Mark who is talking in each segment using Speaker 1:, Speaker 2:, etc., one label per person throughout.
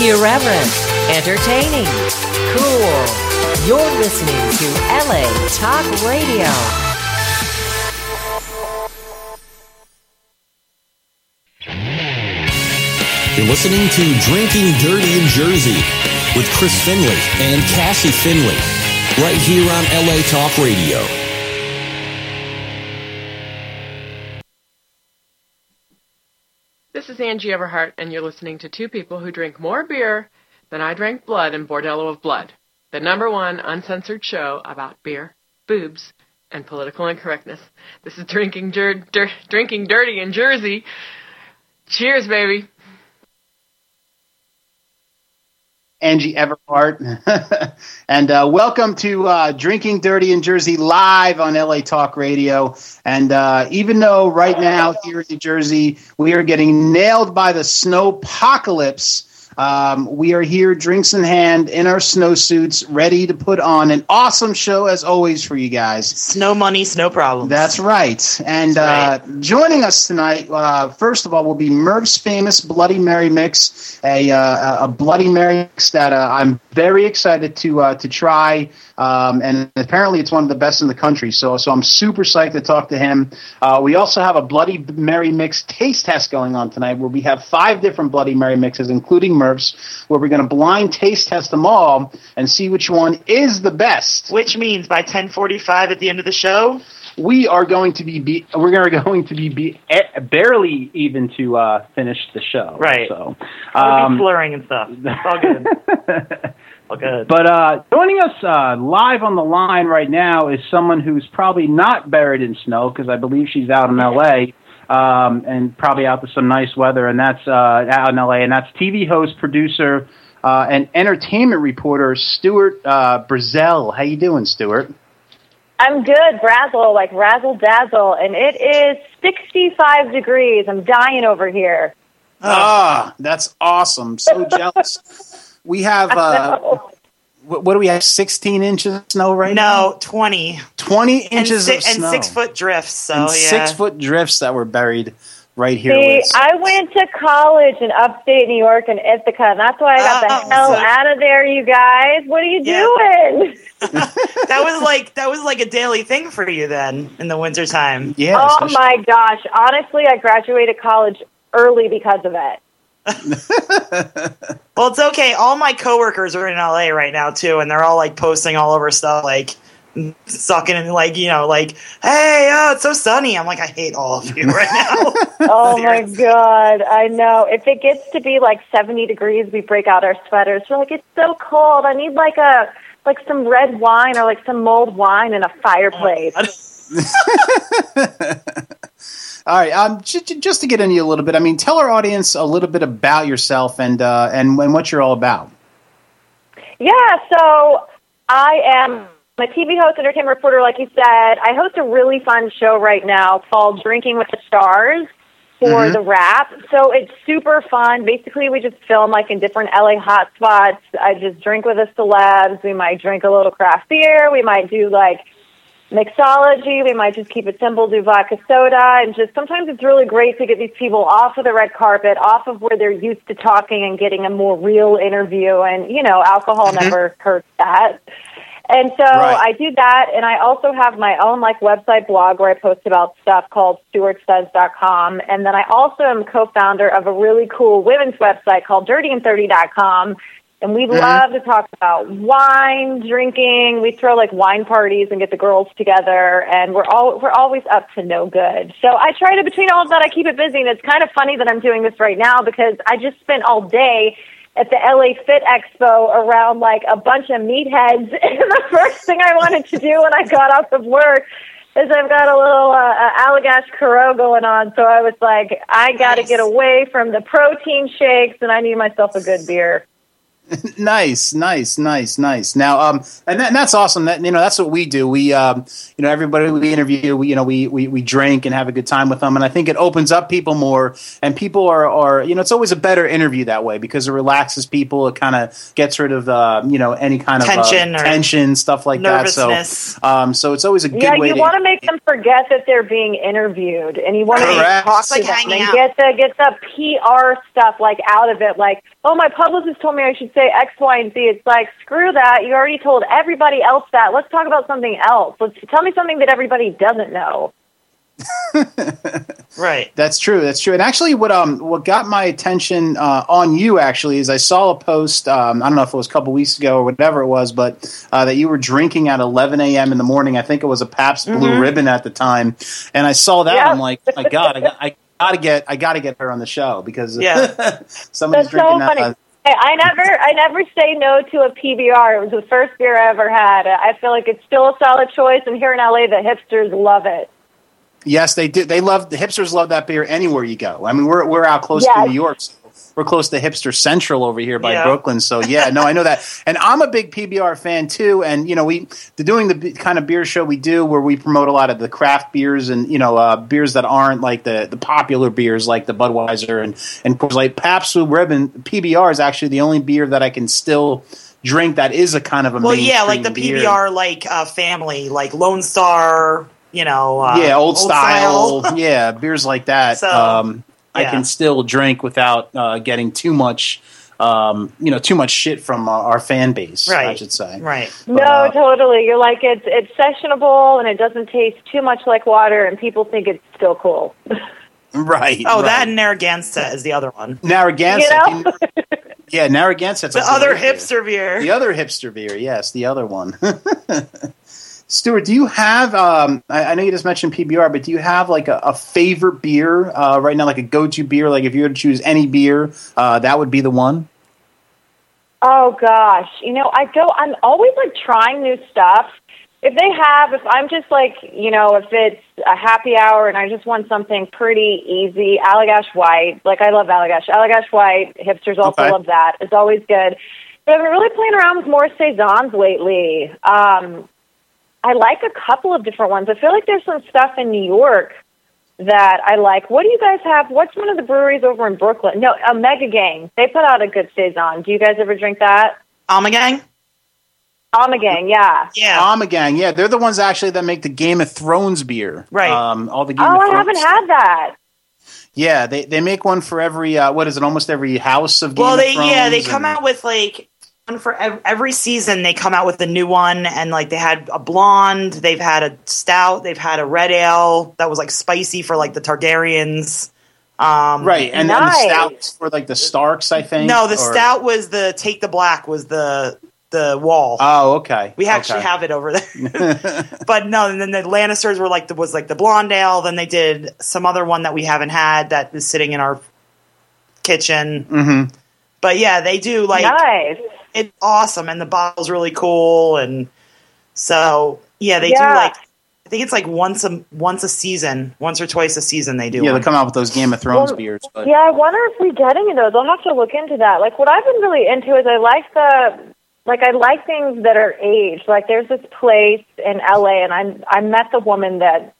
Speaker 1: Irreverent, entertaining, cool. You're listening to LA Talk Radio.
Speaker 2: You're listening to Drinking Dirty in Jersey with Chris Finley and Cassie Finley, right here on LA Talk Radio.
Speaker 3: Angie Everhart, and you're listening to two people who drink more beer than I drank blood in Bordello of Blood, the number one uncensored show about beer, boobs, and political incorrectness. This is Drinking, Jer- dir- drinking Dirty in Jersey. Cheers, baby.
Speaker 4: Angie Everhart. and uh, welcome to uh, Drinking Dirty in Jersey live on LA Talk Radio. And uh, even though right now here in New Jersey we are getting nailed by the snowpocalypse, um, we are here, drinks in hand, in our snowsuits, ready to put on an awesome show as always for you guys.
Speaker 5: Snow money, snow problems.
Speaker 4: That's right. And
Speaker 5: That's
Speaker 4: uh, joining us tonight, uh, first of all, will be Murph's famous Bloody Mary mix, a, uh, a Bloody Mary mix that uh, I'm very excited to uh, to try. Um, and apparently, it's one of the best in the country. So, so I'm super psyched to talk to him. Uh, we also have a Bloody Mary mix taste test going on tonight, where we have five different Bloody Mary mixes, including Murph's, where we're going to blind taste test them all and see which one is the best.
Speaker 5: Which means by 10:45 at the end of the show,
Speaker 4: we are going to be, be we're going to be, be barely even to uh, finish the show.
Speaker 5: Right.
Speaker 4: So um,
Speaker 5: be slurring and stuff. It's all good. all good.
Speaker 4: But uh, joining us uh, live on the line right now is someone who's probably not buried in snow because I believe she's out in L.A. Um, and probably out to some nice weather, and that's uh, out in L.A. And that's TV host, producer, uh, and entertainment reporter Stuart uh, Brazell. How you doing, Stuart?
Speaker 6: I'm good, Brazzle, like razzle dazzle, and it is 65 degrees. I'm dying over here.
Speaker 4: Ah, that's awesome. So jealous. We have uh, what, what do we have? 16 inches of snow right now.
Speaker 5: no, 20
Speaker 4: 20
Speaker 5: and,
Speaker 4: inches
Speaker 5: si-
Speaker 4: of
Speaker 5: and six foot drifts. So
Speaker 4: and
Speaker 5: yeah,
Speaker 4: six foot drifts that were buried right here.
Speaker 6: See, I went to college in upstate New York in Ithaca, and that's why I got
Speaker 5: Oh,
Speaker 6: the hell
Speaker 5: so-
Speaker 6: out of there, you guys. What are you
Speaker 5: Yeah.
Speaker 6: doing?
Speaker 5: that was like that was like a daily thing for you then in the wintertime.
Speaker 4: yeah.
Speaker 6: oh
Speaker 4: especially-
Speaker 6: my gosh. Honestly, I graduated college early because of it.
Speaker 5: Well, it's okay. All my coworkers are in LA right now too, and they're all like posting all over stuff like sucking and like you know like hey oh it's so sunny i'm like i hate all of you right now
Speaker 6: Oh my god, I know. If it gets to be like 70 degrees, we break out our sweaters. We're like, it's so cold. I need like a like some red wine or like some mulled wine in a fireplace.
Speaker 4: Oh, All right. Um, j- j- just to get into you a little bit, I mean, tell our audience a little bit about yourself and uh, and and what you're all about.
Speaker 6: Yeah, so I am a TV host, entertainment reporter, like you said. I host a really fun show right now called Drinking with the Stars for
Speaker 4: Mhm.
Speaker 6: the Wrap. So it's super fun. Basically, we just film like in different LA hotspots. I just drink with the celebs. We might drink a little craft beer. We might do like mixology. We might just keep it simple, do vodka soda, and just sometimes it's really great to get these people off of the red carpet, off of where they're used to talking, and getting a more real interview. And you know, alcohol mm-hmm. never hurts that. And so
Speaker 4: Right.
Speaker 6: I do that, and I also have my own like website blog where I post about stuff called StuartSays.com, and then I also am co-founder of a really cool women's website called DirtyAnd30.com, and we love to talk about wine, drinking. We throw like wine parties and get the girls together, and we're all we're always up to no good. So I try to between all of that, I keep it busy, and it's kind of funny that I'm doing this right now because I just spent all day at the LA Fit Expo around like a bunch of meatheads, and the first thing I wanted to do when I got off of work is I've got a little uh, uh, Allagash Caro going on, so I was like, I got to
Speaker 5: Nice.
Speaker 6: get away from the protein shakes, and I need myself a good beer.
Speaker 4: nice, nice, nice, nice. Now, um, and, that, and that's awesome. That you know, that's what we do. We, um, you know, everybody we interview, we, you know, we, we we drink and have a good time with them, and I think it opens up people more. And people are, are you know, it's always a better interview that way because it relaxes people. It kind of gets rid of, uh, you know, any kind
Speaker 5: Tension
Speaker 4: of
Speaker 5: or
Speaker 4: uh, tension, stuff like that. So, um, so it's always a good
Speaker 6: Yeah,
Speaker 4: way
Speaker 6: you want to make them forget that they're being interviewed, and you want to talk to
Speaker 5: like
Speaker 6: them and
Speaker 5: out.
Speaker 6: get the get the PR stuff like out of it. Like, oh, my publicist told me I should say X, Y, and Z. It's like, screw that. You already told everybody else that. Let's talk about something else. Let's tell me something that everybody doesn't know.
Speaker 5: Right.
Speaker 4: That's true. That's true. And actually, what um what got my attention uh, on you actually is I saw a post. Um, I don't know if it was a couple weeks ago or whatever it was, but uh, that you were drinking at 11 a.m. in the morning. I think it was a Pabst Blue Ribbon at the time, and I saw that.
Speaker 6: Yeah.
Speaker 4: I'm like, oh my God, I, got, I gotta get I gotta get her on the show because
Speaker 5: Yeah.
Speaker 4: somebody's
Speaker 6: That's so
Speaker 4: drinking
Speaker 6: funny.
Speaker 4: that.
Speaker 6: I never, I never say no to a PBR. It was the first beer I ever had. I feel like it's still a solid choice, and here in LA, the hipsters love it.
Speaker 4: Yes, they do. They love the hipsters. Love that beer anywhere you go. I mean, we're we're out close
Speaker 6: Yes.
Speaker 4: to New York. So we're close to hipster central over here by
Speaker 5: Yeah.
Speaker 4: Brooklyn. So yeah, no, I know that. And I'm a big PBR fan too. And you know, we the doing the kind of beer show we do where we promote a lot of the craft beers and you know uh, beers that aren't like the the popular beers like the Budweiser and and course like Pabst Blue Ribbon. PBR is actually the only beer that I can still drink that is a kind of a
Speaker 5: Well, yeah, like the
Speaker 4: mainstream beer.
Speaker 5: PBR like uh, family, like Lone Star. You know. Uh,
Speaker 4: yeah, old, style. yeah, beers like that.
Speaker 5: So,
Speaker 4: um, I can still drink without uh, getting too much, um, you know, too much shit from uh, our fan base.
Speaker 5: Right.
Speaker 4: I should say.
Speaker 5: right.
Speaker 4: But,
Speaker 6: no,
Speaker 4: uh,
Speaker 6: totally. You're like it's it's sessionable, and it doesn't taste too much like water, and people think it's still cool.
Speaker 4: Right.
Speaker 5: Oh,
Speaker 4: right.
Speaker 5: that and Narragansett is the other one.
Speaker 4: Narragansett.
Speaker 6: You know?
Speaker 4: yeah, Narragansett's
Speaker 5: The other
Speaker 4: great beer.
Speaker 5: hipster beer.
Speaker 4: The other hipster beer, yes, the other one. Stuart, do you have? Um, I, I know you just mentioned PBR, but do you have like a, a favorite beer uh, right now, like a go-to beer? Like if you were to choose any beer, uh, that would be the one.
Speaker 6: Oh gosh, you know, I go. I'm always like trying new stuff. If they have, if I'm just like, you know, if it's a happy hour and I just want something pretty easy, Allagash White. Like I love Allagash. Allagash White. Hipsters also
Speaker 4: Okay.
Speaker 6: love that. It's always good. But I've been really playing around with more saisons lately. Um, I like a couple of different ones. I feel like there's some stuff in New York that I like. What do you guys have? What's one of the breweries over in Brooklyn? No, Omegang. They put out a good saison. Do you guys ever drink that? Omegang? Gang, yeah.
Speaker 5: Yeah.
Speaker 4: Omegang, yeah, they're the ones actually that make the Game of Thrones beer.
Speaker 5: Right.
Speaker 4: Um, all the Game
Speaker 6: Oh,
Speaker 4: of
Speaker 6: I haven't had that.
Speaker 4: Yeah, they they make one for every uh, what is it? Almost every house of Game
Speaker 5: well,
Speaker 4: of
Speaker 5: they
Speaker 4: Thrones.
Speaker 5: yeah they come out with like one for ev- every season. They come out with a new one, and like they had a blonde, they've had a stout, they've had a red ale that was like spicy for like the Targaryens. Um,
Speaker 4: right, and, and the
Speaker 6: Nice.
Speaker 4: stouts for like the Starks, I think.
Speaker 5: No, the
Speaker 4: or-
Speaker 5: stout was the take the black was the the wall.
Speaker 4: Oh, okay.
Speaker 5: we actually
Speaker 4: okay.
Speaker 5: have it over there, but no. And then the Lannisters were like the was like the blonde ale. Then they did some other one that we haven't had that is sitting in our kitchen.
Speaker 4: Mhm.
Speaker 5: But yeah, they do like
Speaker 6: nice.
Speaker 5: It's awesome and the bottle's really cool and so yeah they
Speaker 6: Yeah.
Speaker 5: do like i think it's like once a once a season once or twice a season they do
Speaker 4: Yeah,
Speaker 5: one.
Speaker 4: they come out with those Game of Thrones
Speaker 6: Well,
Speaker 4: beers, but
Speaker 6: Yeah, I wonder if we get any of those. I'll have to look into that. Like what I've been really into is I like the like I like things that are aged. Like there's this place in LA and I I met the woman that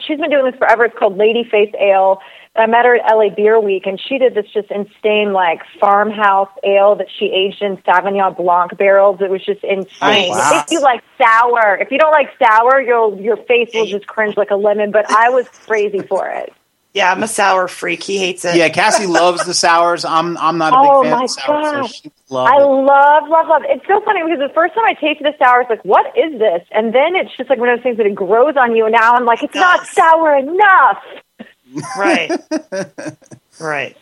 Speaker 6: she's been doing this forever. It's called Lady Face Ale. I met her at LA Beer Week, and she did this just insane like farmhouse ale that she aged in Sauvignon Blanc barrels. It was just insane.
Speaker 4: Wow.
Speaker 6: If you like sour, if you don't like sour, your your face will just cringe like a lemon. But I was crazy for it.
Speaker 5: yeah i'm a sour freak he hates it
Speaker 4: yeah, Cassie loves the sours. I'm I'm not a big
Speaker 6: Oh,
Speaker 4: fan
Speaker 6: my
Speaker 4: of sours, so
Speaker 6: gosh. I
Speaker 4: it.
Speaker 6: love, love, love. It's so funny because the first time I tasted a sour, it's like, what is this? And then it's just like one of those things that it grows on you. And now I'm like, it's not sour enough.
Speaker 5: Right right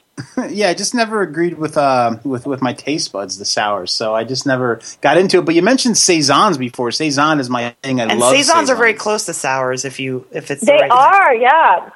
Speaker 4: yeah, I just never agreed with uh with with my taste buds the sours, so I just never got into it. But you mentioned saisons before. Saison is my thing. I
Speaker 5: and
Speaker 4: love
Speaker 5: saisons are very close to sours if you if it's the
Speaker 6: They
Speaker 5: right
Speaker 6: are, yeah.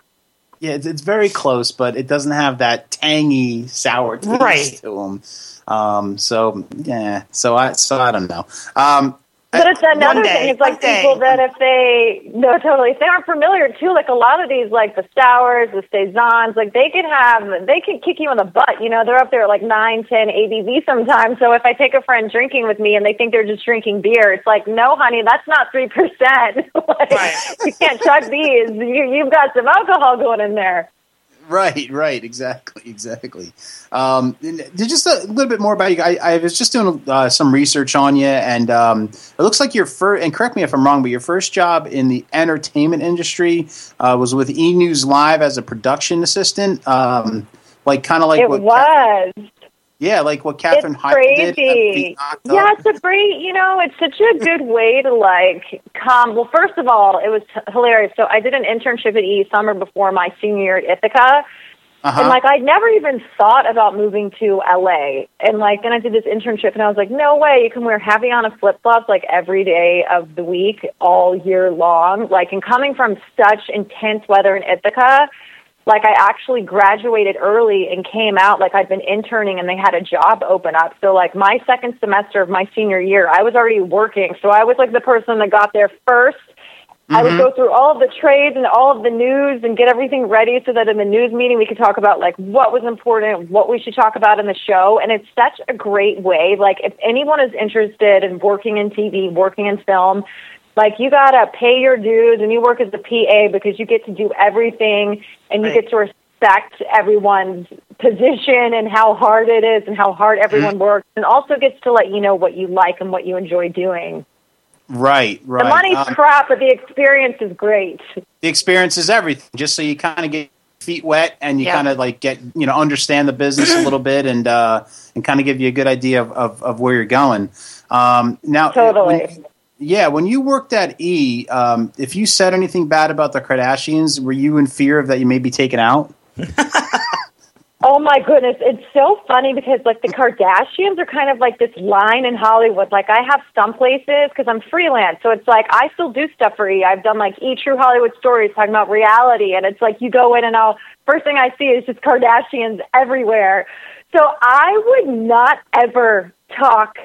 Speaker 4: Yeah, it's, it's very close, but it doesn't have that tangy sour taste
Speaker 5: Right.
Speaker 4: to them. Um, so yeah, so I so I don't know. Um,
Speaker 6: But it's uh, another
Speaker 5: day,
Speaker 6: thing. It's like
Speaker 5: day.
Speaker 6: people that if they no totally if they aren't familiar too, like a lot of these like the sours, the saisons, like they could have they could kick you in the butt. You know, they're up there at like nine, ten ABV sometimes. So if I take a friend drinking with me and they think they're just drinking beer, it's like, no, honey, that's not three percent. like,
Speaker 5: Right.
Speaker 6: You can't chug these. You you've got some alcohol going in there.
Speaker 4: Right, right, exactly, exactly. Um, just a little bit more about you. I, I was just doing uh, some research on you, and um, it looks like your first. And correct me if I'm wrong, but your first job in the entertainment industry uh, was with E News Live as a production assistant. Um, like kind of like
Speaker 6: it
Speaker 4: what
Speaker 6: was.
Speaker 4: Yeah, like what Katherine
Speaker 6: it's
Speaker 4: Heigl did.
Speaker 6: crazy.
Speaker 4: Up.
Speaker 6: Yeah, it's a great, you know, it's such a good way to like come. Well, first of all, it was hilarious. So I did an internship at E summer before my senior year at Ithaca.
Speaker 4: Uh-huh.
Speaker 6: And like I'd never even thought about moving to LA. And like then I did this internship and I was like, no way, you can wear Havaiana flip flops like every day of the week, all year long. Like and coming from such intense weather in Ithaca, like I actually graduated early and came out like I'd been interning and they had a job open up. So like my second semester of my senior year, I was already working. So I was like the person that got there first. I would mm-hmm. go through all of the trades and all of the news and get everything ready so that in the news meeting we could talk about like what was important, what we should talk about in the show. And it's such a great way. Like if anyone is interested in working in TV, working in film, like you gotta pay your dues and you work as a PA because you get to do everything and you
Speaker 5: Right.
Speaker 6: get to respect everyone's position and how hard it is and how hard everyone works and also gets to let you know what you like and what you enjoy doing.
Speaker 4: right, right.
Speaker 6: The money's
Speaker 4: Um,
Speaker 6: crap, but the experience is great.
Speaker 4: the experience is everything. Just so you kind of get feet wet and you
Speaker 5: Yeah.
Speaker 4: kind of like get you know understand the business a little bit and uh, and kind of give you a good idea of, of, of where you're going. Um, now,
Speaker 6: Totally.
Speaker 4: when- yeah, when you worked at E, um, if you said anything bad about the Kardashians, were you in fear of that you may be taken out?
Speaker 6: Oh my goodness, it's so funny because like the Kardashians are kind of like this line in Hollywood. Like I have some places because I'm freelance, so it's like I still do stuff for E. I've done like E True Hollywood Stories talking about reality, and it's like you go in and I'll first thing I see is just Kardashians everywhere. So I would not ever talk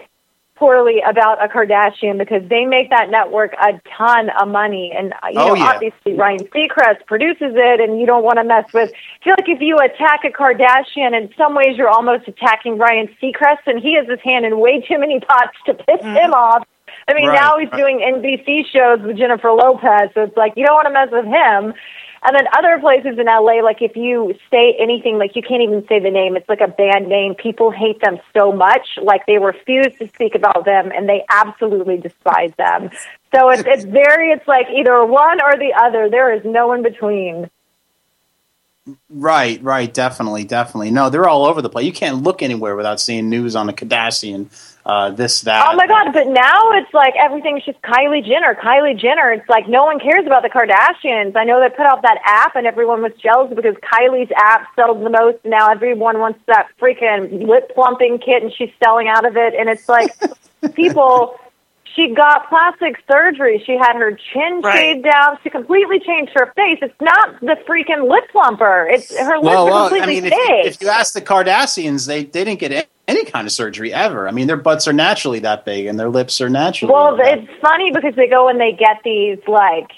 Speaker 6: poorly about a Kardashian because they make that network a ton of money. And, uh, you
Speaker 4: Oh,
Speaker 6: know,
Speaker 4: yeah.
Speaker 6: obviously Ryan Seacrest produces it and you don't want to mess with, I feel like if you attack a Kardashian, in some ways you're almost attacking Ryan Seacrest and he has his hand in way too many pots to piss him off. I mean,
Speaker 4: Right,
Speaker 6: now he's doing NBC shows with Jennifer Lopez, so it's like you don't want to mess with him. And then other places in LA, like if you say anything, like you can't even say the name, it's like a band name. People hate them so much, like they refuse to speak about them and they absolutely despise them. So it's, it's very, it's like either one or the other. There is no in between.
Speaker 4: Right, right, definitely, definitely. No, they're all over the place. You can't look anywhere without seeing news on the Kardashian, uh, this, that.
Speaker 6: Oh my God! But now it's like everything's just Kylie Jenner. Kylie Jenner. It's like no one cares about the Kardashians. I know they put out that app, and everyone was jealous because Kylie's app sold the most. Now everyone wants that freaking lip plumping kit, and she's selling out of it. And it's like people. She got plastic surgery. She had her chin
Speaker 5: Right.
Speaker 6: shaved down. She completely changed her face. It's not the freaking lip plumper. It's her lips
Speaker 4: well,
Speaker 6: are
Speaker 4: well, I mean, if you,
Speaker 6: fake.
Speaker 4: if you ask the Kardashians, they, they didn't get a- any kind of surgery ever. I mean, their butts are naturally that big and their lips are naturally.
Speaker 6: Well,
Speaker 4: that
Speaker 6: it's funny because they go and they get these like,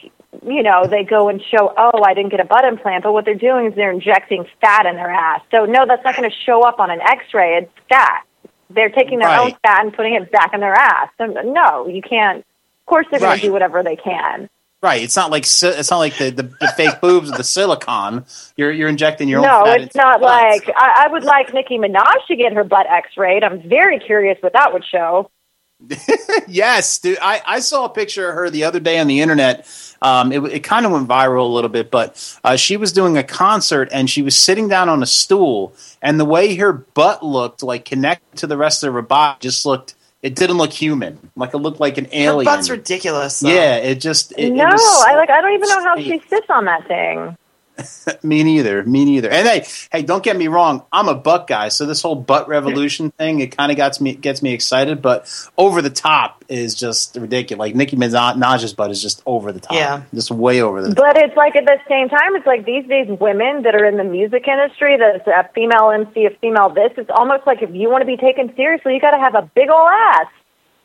Speaker 6: you know, they go and show, oh, I didn't get a butt implant, but what they're doing is they're injecting fat in their ass. So no, that's not going to show up on an X-ray. It's fat. They're taking their own fat and putting it back in their ass. No, you can't. Of course, they're going
Speaker 4: Right.
Speaker 6: to do whatever they can.
Speaker 4: Right. It's not like it's not like the, the, the fake boobs with the silicone. You're you're injecting your
Speaker 6: No,
Speaker 4: own. No,
Speaker 6: it's not like I, I would like Nicki Minaj to get her butt X-rayed. I'm very curious what that would show.
Speaker 4: yes, dude. I, I saw a picture of her the other day on the internet. Um, it, it kind of went viral a little bit, but uh, she was doing a concert and she was sitting down on a stool, and the way her butt looked, like connected to the rest of her body, just looked. It didn't look human. Like it looked like an alien.
Speaker 5: Her
Speaker 4: alien.
Speaker 5: butt's ridiculous. though.
Speaker 4: yeah, it just. It, it
Speaker 6: no,
Speaker 4: was
Speaker 6: I like. I don't even know how
Speaker 4: strange.
Speaker 6: she sits on that thing.
Speaker 4: Me neither. Me neither. And hey, hey, don't get me wrong. I'm a butt guy, so this whole butt revolution thing it kind of gets me gets me excited. But over the top is just ridiculous. Like Nicki Minaj's butt is just over the top.
Speaker 5: Yeah.
Speaker 4: just way over the top.
Speaker 6: But it's like at the same time, it's like these days, women that are in the music industry, that's a female MC, a female this, it's almost like if you want to be taken seriously, you got to have a big ol' ass.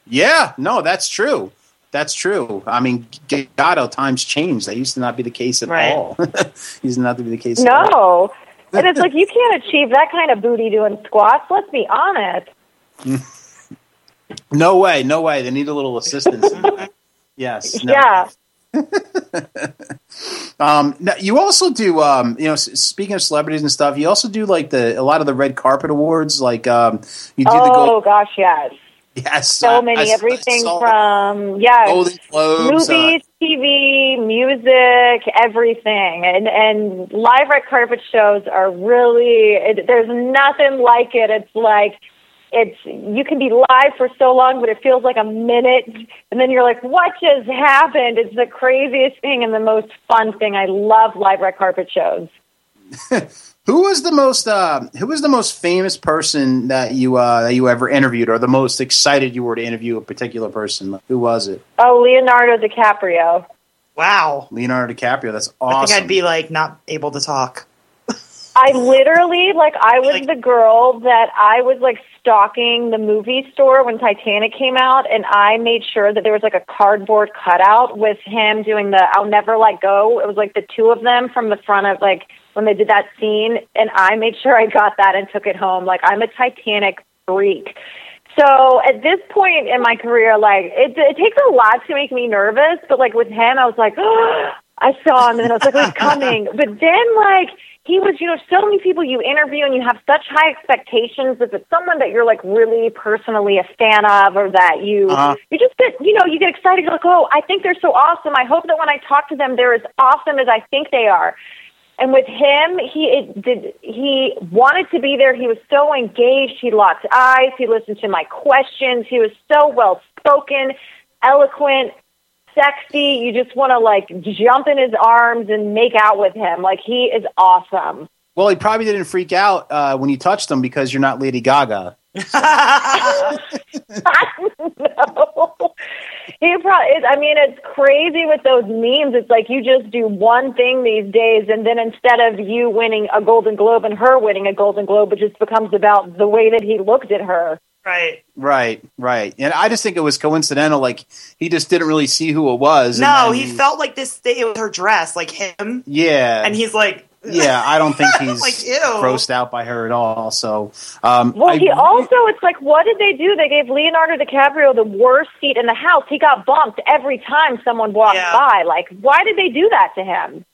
Speaker 4: Yeah, no, that's true. That's true. I mean, God, Gatto times change. That used to not be the case at
Speaker 5: Right.
Speaker 4: all. used to not to be the case. At all.
Speaker 6: No. And it's like you can't achieve that kind of booty doing squats. Let's be honest.
Speaker 4: No way, no way. They need a little assistance. yes. no.
Speaker 6: Yeah.
Speaker 4: Um, now, you also do, um, you know, speaking of celebrities and stuff, you also do like the a lot of the red carpet awards. Like um, you do the
Speaker 6: Oh
Speaker 4: gold.
Speaker 6: gosh, yes.
Speaker 4: Yes,
Speaker 6: So
Speaker 4: I-
Speaker 6: many.
Speaker 4: I- I
Speaker 6: everything
Speaker 4: saw
Speaker 6: from
Speaker 4: yeah, Globes. uh,
Speaker 6: movies, TV, music, everything, and and live red carpet shows are really. It, there's nothing like it. It's like it's you can be live for so long, but it feels like a minute, and then you're like, "What just happened?" It's the craziest thing and the most fun thing. I love live red carpet shows.
Speaker 4: Who was the most uh, Who was the most famous person that you uh, that you ever interviewed, or the most excited you were to interview a particular person? Who was it?
Speaker 6: Oh, Leonardo DiCaprio.
Speaker 5: Wow.
Speaker 4: Leonardo DiCaprio. That's awesome.
Speaker 5: I think I'd be like not able to talk.
Speaker 6: I literally like I was
Speaker 5: Like-
Speaker 6: the girl that I was like stalking the movie store when Titanic came out and I made sure that there was like a cardboard cutout with him doing the I'll never let go. It was like the two of them from the front of like when they did that scene and I made sure I got that and took it home. Like I'm a Titanic freak. So at this point in my career, like it, it takes a lot to make me nervous, but like with him, I was like, oh, I saw him and then I was like, he's coming. But then like he was, you know, so many people you interview and you have such high expectations if it's someone that you're like really personally a fan of or that you
Speaker 4: Uh-huh.
Speaker 6: you just get you know, you get excited, you're like, Oh, I think they're so awesome. I hope that when I talk to them they're as awesome as I think they are. And with him, he did he wanted to be there. He was so engaged. He locked eyes. He listened to my questions. He was so well spoken, eloquent, sexy. You just want to like jump in his arms and make out with him. Like he is awesome.
Speaker 4: well, he probably didn't freak out uh, when you touched him because you're not Lady Gaga.
Speaker 6: No. He probably, I mean, it's crazy with those memes. It's like you just do one thing these days, and then instead of you winning a Golden Globe and her winning a Golden Globe, it just becomes about the way that he looked at her.
Speaker 5: right.
Speaker 4: Right, right. And I just think it was coincidental. Like he just didn't really see who it was.
Speaker 5: No,
Speaker 4: then
Speaker 5: he felt like this. It was her dress, like him,
Speaker 4: Yeah,
Speaker 5: and he's like,
Speaker 4: yeah. I don't think he's
Speaker 5: Like,
Speaker 4: grossed out by her at all. So, um,
Speaker 6: Well,
Speaker 4: I-
Speaker 6: he also, it's like, what did they do? They gave Leonardo DiCaprio the worst seat in the house. He got bumped every time someone walked
Speaker 5: Yeah.
Speaker 6: by. Like, why did they do that to him?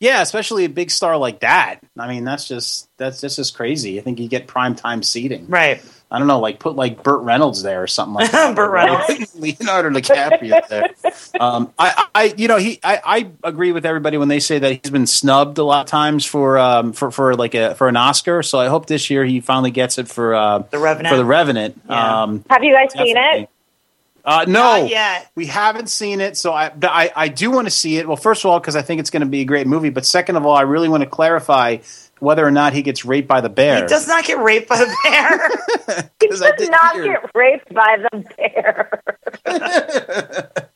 Speaker 4: yeah, especially a big star like that. I mean, that's just that's that's just crazy. I think you get prime time seating.
Speaker 5: right.
Speaker 4: I don't know, like put like Burt Reynolds there or something like that.
Speaker 5: Burt Reynolds.
Speaker 4: Leonardo DiCaprio there. Um, I, I, you know, he, I, I agree with everybody when they say that he's been snubbed a lot of times for, um, for, for like a for an Oscar. So I hope this year he finally gets it for uh,
Speaker 5: The Revenant.
Speaker 4: for the Revenant.
Speaker 5: Yeah.
Speaker 4: Um,
Speaker 6: Have you guys seen it?
Speaker 4: Uh, no,
Speaker 5: Not yet.
Speaker 4: we haven't seen it, so I, but I, I do want to see it. Well, first of all, because I think it's going to be a great movie, but second of all, I really want to clarify whether or not he gets raped by the bear.
Speaker 5: He does not get raped by the bear.
Speaker 6: he does not
Speaker 4: hear-
Speaker 6: get raped by the bear.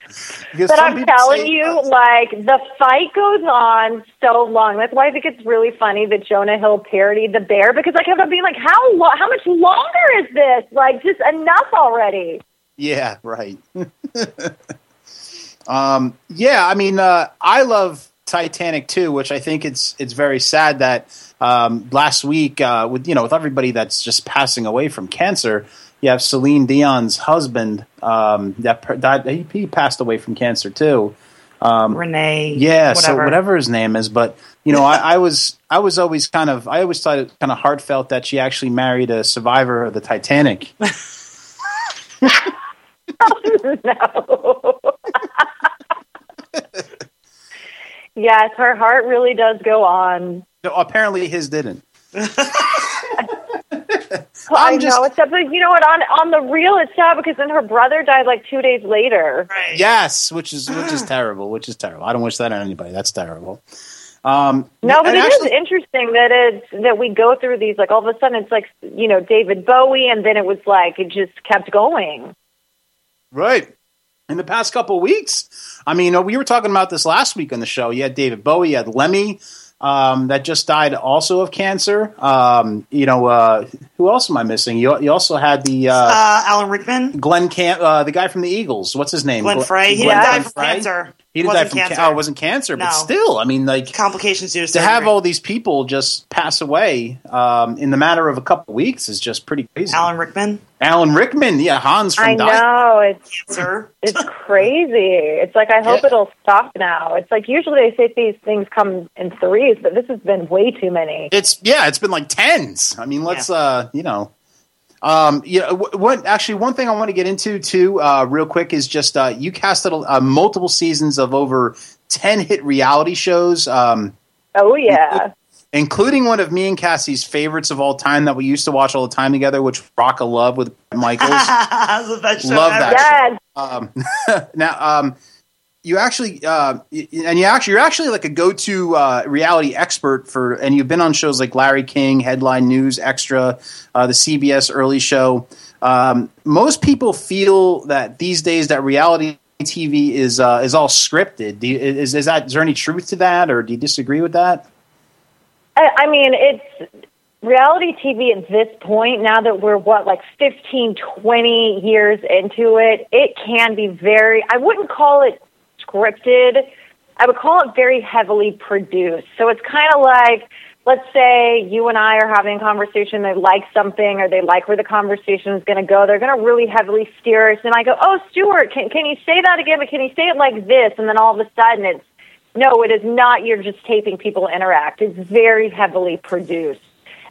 Speaker 6: But I'm telling you, like the fight goes on so long. That's why I think it's really funny that Jonah Hill parodied the bear because I kept on being like, "How lo- how much longer is this? Like, just enough already."
Speaker 4: Yeah, right. um, yeah, I mean, uh, I love Titanic too, which I think it's it's very sad that um, last week uh, with you know with everybody that's just passing away from cancer, you have Celine Dion's husband um, that died. He, he passed away from cancer too.
Speaker 5: Renee.
Speaker 4: Yeah,
Speaker 5: Whatever.
Speaker 4: so whatever his name is, but you know, I, I was I was always kind of I always thought it kind of heartfelt that she actually married a survivor of the Titanic.
Speaker 6: no. yes, her heart really does go on.
Speaker 4: No, apparently his didn't.
Speaker 6: I
Speaker 4: I'm just-
Speaker 6: know, except that you know what? On on the real, it's sad because then her brother died like two days later.
Speaker 5: Right.
Speaker 4: Yes, which is which is terrible. Which is terrible. I don't wish that on anybody. That's terrible. Um,
Speaker 6: No, but
Speaker 4: and
Speaker 6: it is
Speaker 4: actually-
Speaker 6: interesting that it's that we go through these like all of a sudden it's like you know David Bowie, and then it was like it just kept going.
Speaker 4: right in the past couple of weeks. I mean, we were talking about this last week on the show. You had David Bowie, you had Lemmy. Um, that just died also of cancer. Um, you know, uh, who else am I missing? You, you also had the uh,
Speaker 5: Uh, Alan Rickman,
Speaker 4: Glenn Camp, uh, the guy from the Eagles. What's his name?
Speaker 5: Glenn
Speaker 4: Gl-
Speaker 5: Frey. He
Speaker 4: Glenn-
Speaker 5: didn't from cancer.
Speaker 4: He didn't die from
Speaker 5: cancer.
Speaker 4: cancer. Oh, it wasn't cancer, but still, I mean, like
Speaker 5: Complications due to
Speaker 4: to have all these people just pass away um, in the matter of a couple of weeks is just pretty crazy.
Speaker 5: Alan Rickman,
Speaker 4: Alan Rickman, yeah, Hans from
Speaker 6: I
Speaker 4: Di-
Speaker 6: know it's
Speaker 5: sir.
Speaker 6: it's crazy. It's like I hope
Speaker 4: Yeah.
Speaker 6: it'll stop now. It's like usually they say these things come in threes, but this has been way too many.
Speaker 4: It's yeah, it's been like tens. I mean, let's uh, you know, um, you know, what actually one thing I want to get into too, uh, real quick is just uh, you casted uh, multiple seasons of over ten hit reality shows, um,
Speaker 6: Oh yeah,
Speaker 4: including one of me and Cassie's favorites of all time that we used to watch all the time together, which Rock of Love with Michaels.
Speaker 5: That the best show
Speaker 4: Love
Speaker 5: ever.
Speaker 4: that.
Speaker 6: yes.
Speaker 4: Um, now, um, you actually, uh, and you actually, you're actually like a go-to uh, reality expert for, and you've been on shows like Larry King, Headline News, Extra, uh, the CBS Early Show. Um, most people feel that these days that reality TV is uh, is all scripted. You, is is that is there any truth to that, or do you disagree with that?
Speaker 6: I, I mean, it's reality TV at this point, now that we're what, like 15, 20 years into it, it can be very, I wouldn't call it scripted. I would call it very heavily produced. So it's kind of like, let's say you and I are having a conversation, they like something or they like where the conversation is going to go. They're going to really heavily steer us. And I go, oh, Stuart, can, can you say that again? But can you say it like this? And then all of a sudden it's, no, it is not. You're just taping people interact. It's very heavily produced.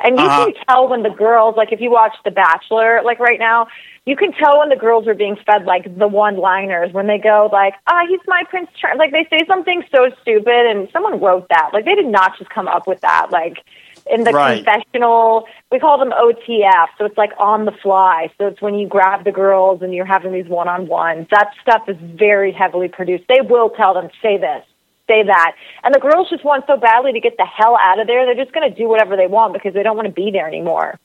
Speaker 6: And you
Speaker 4: Uh-huh.
Speaker 6: can tell when the girls, like if you watch The Bachelor, like right now, you can tell when the girls are being fed like the one-liners when they go like, "Ah, he's my Prince Charming." Like they say something so stupid, and someone wrote that. Like they did not just come up with that. Like in the
Speaker 4: Right.
Speaker 6: confessional, we call them OTF, so it's like on the fly. So it's when you grab the girls and you're having these one-on-ones. That stuff is very heavily produced. They will tell them, "Say this." Say that. And the girls just want so badly to get the hell out of there. They're just going to do whatever they want because they don't want to be there anymore.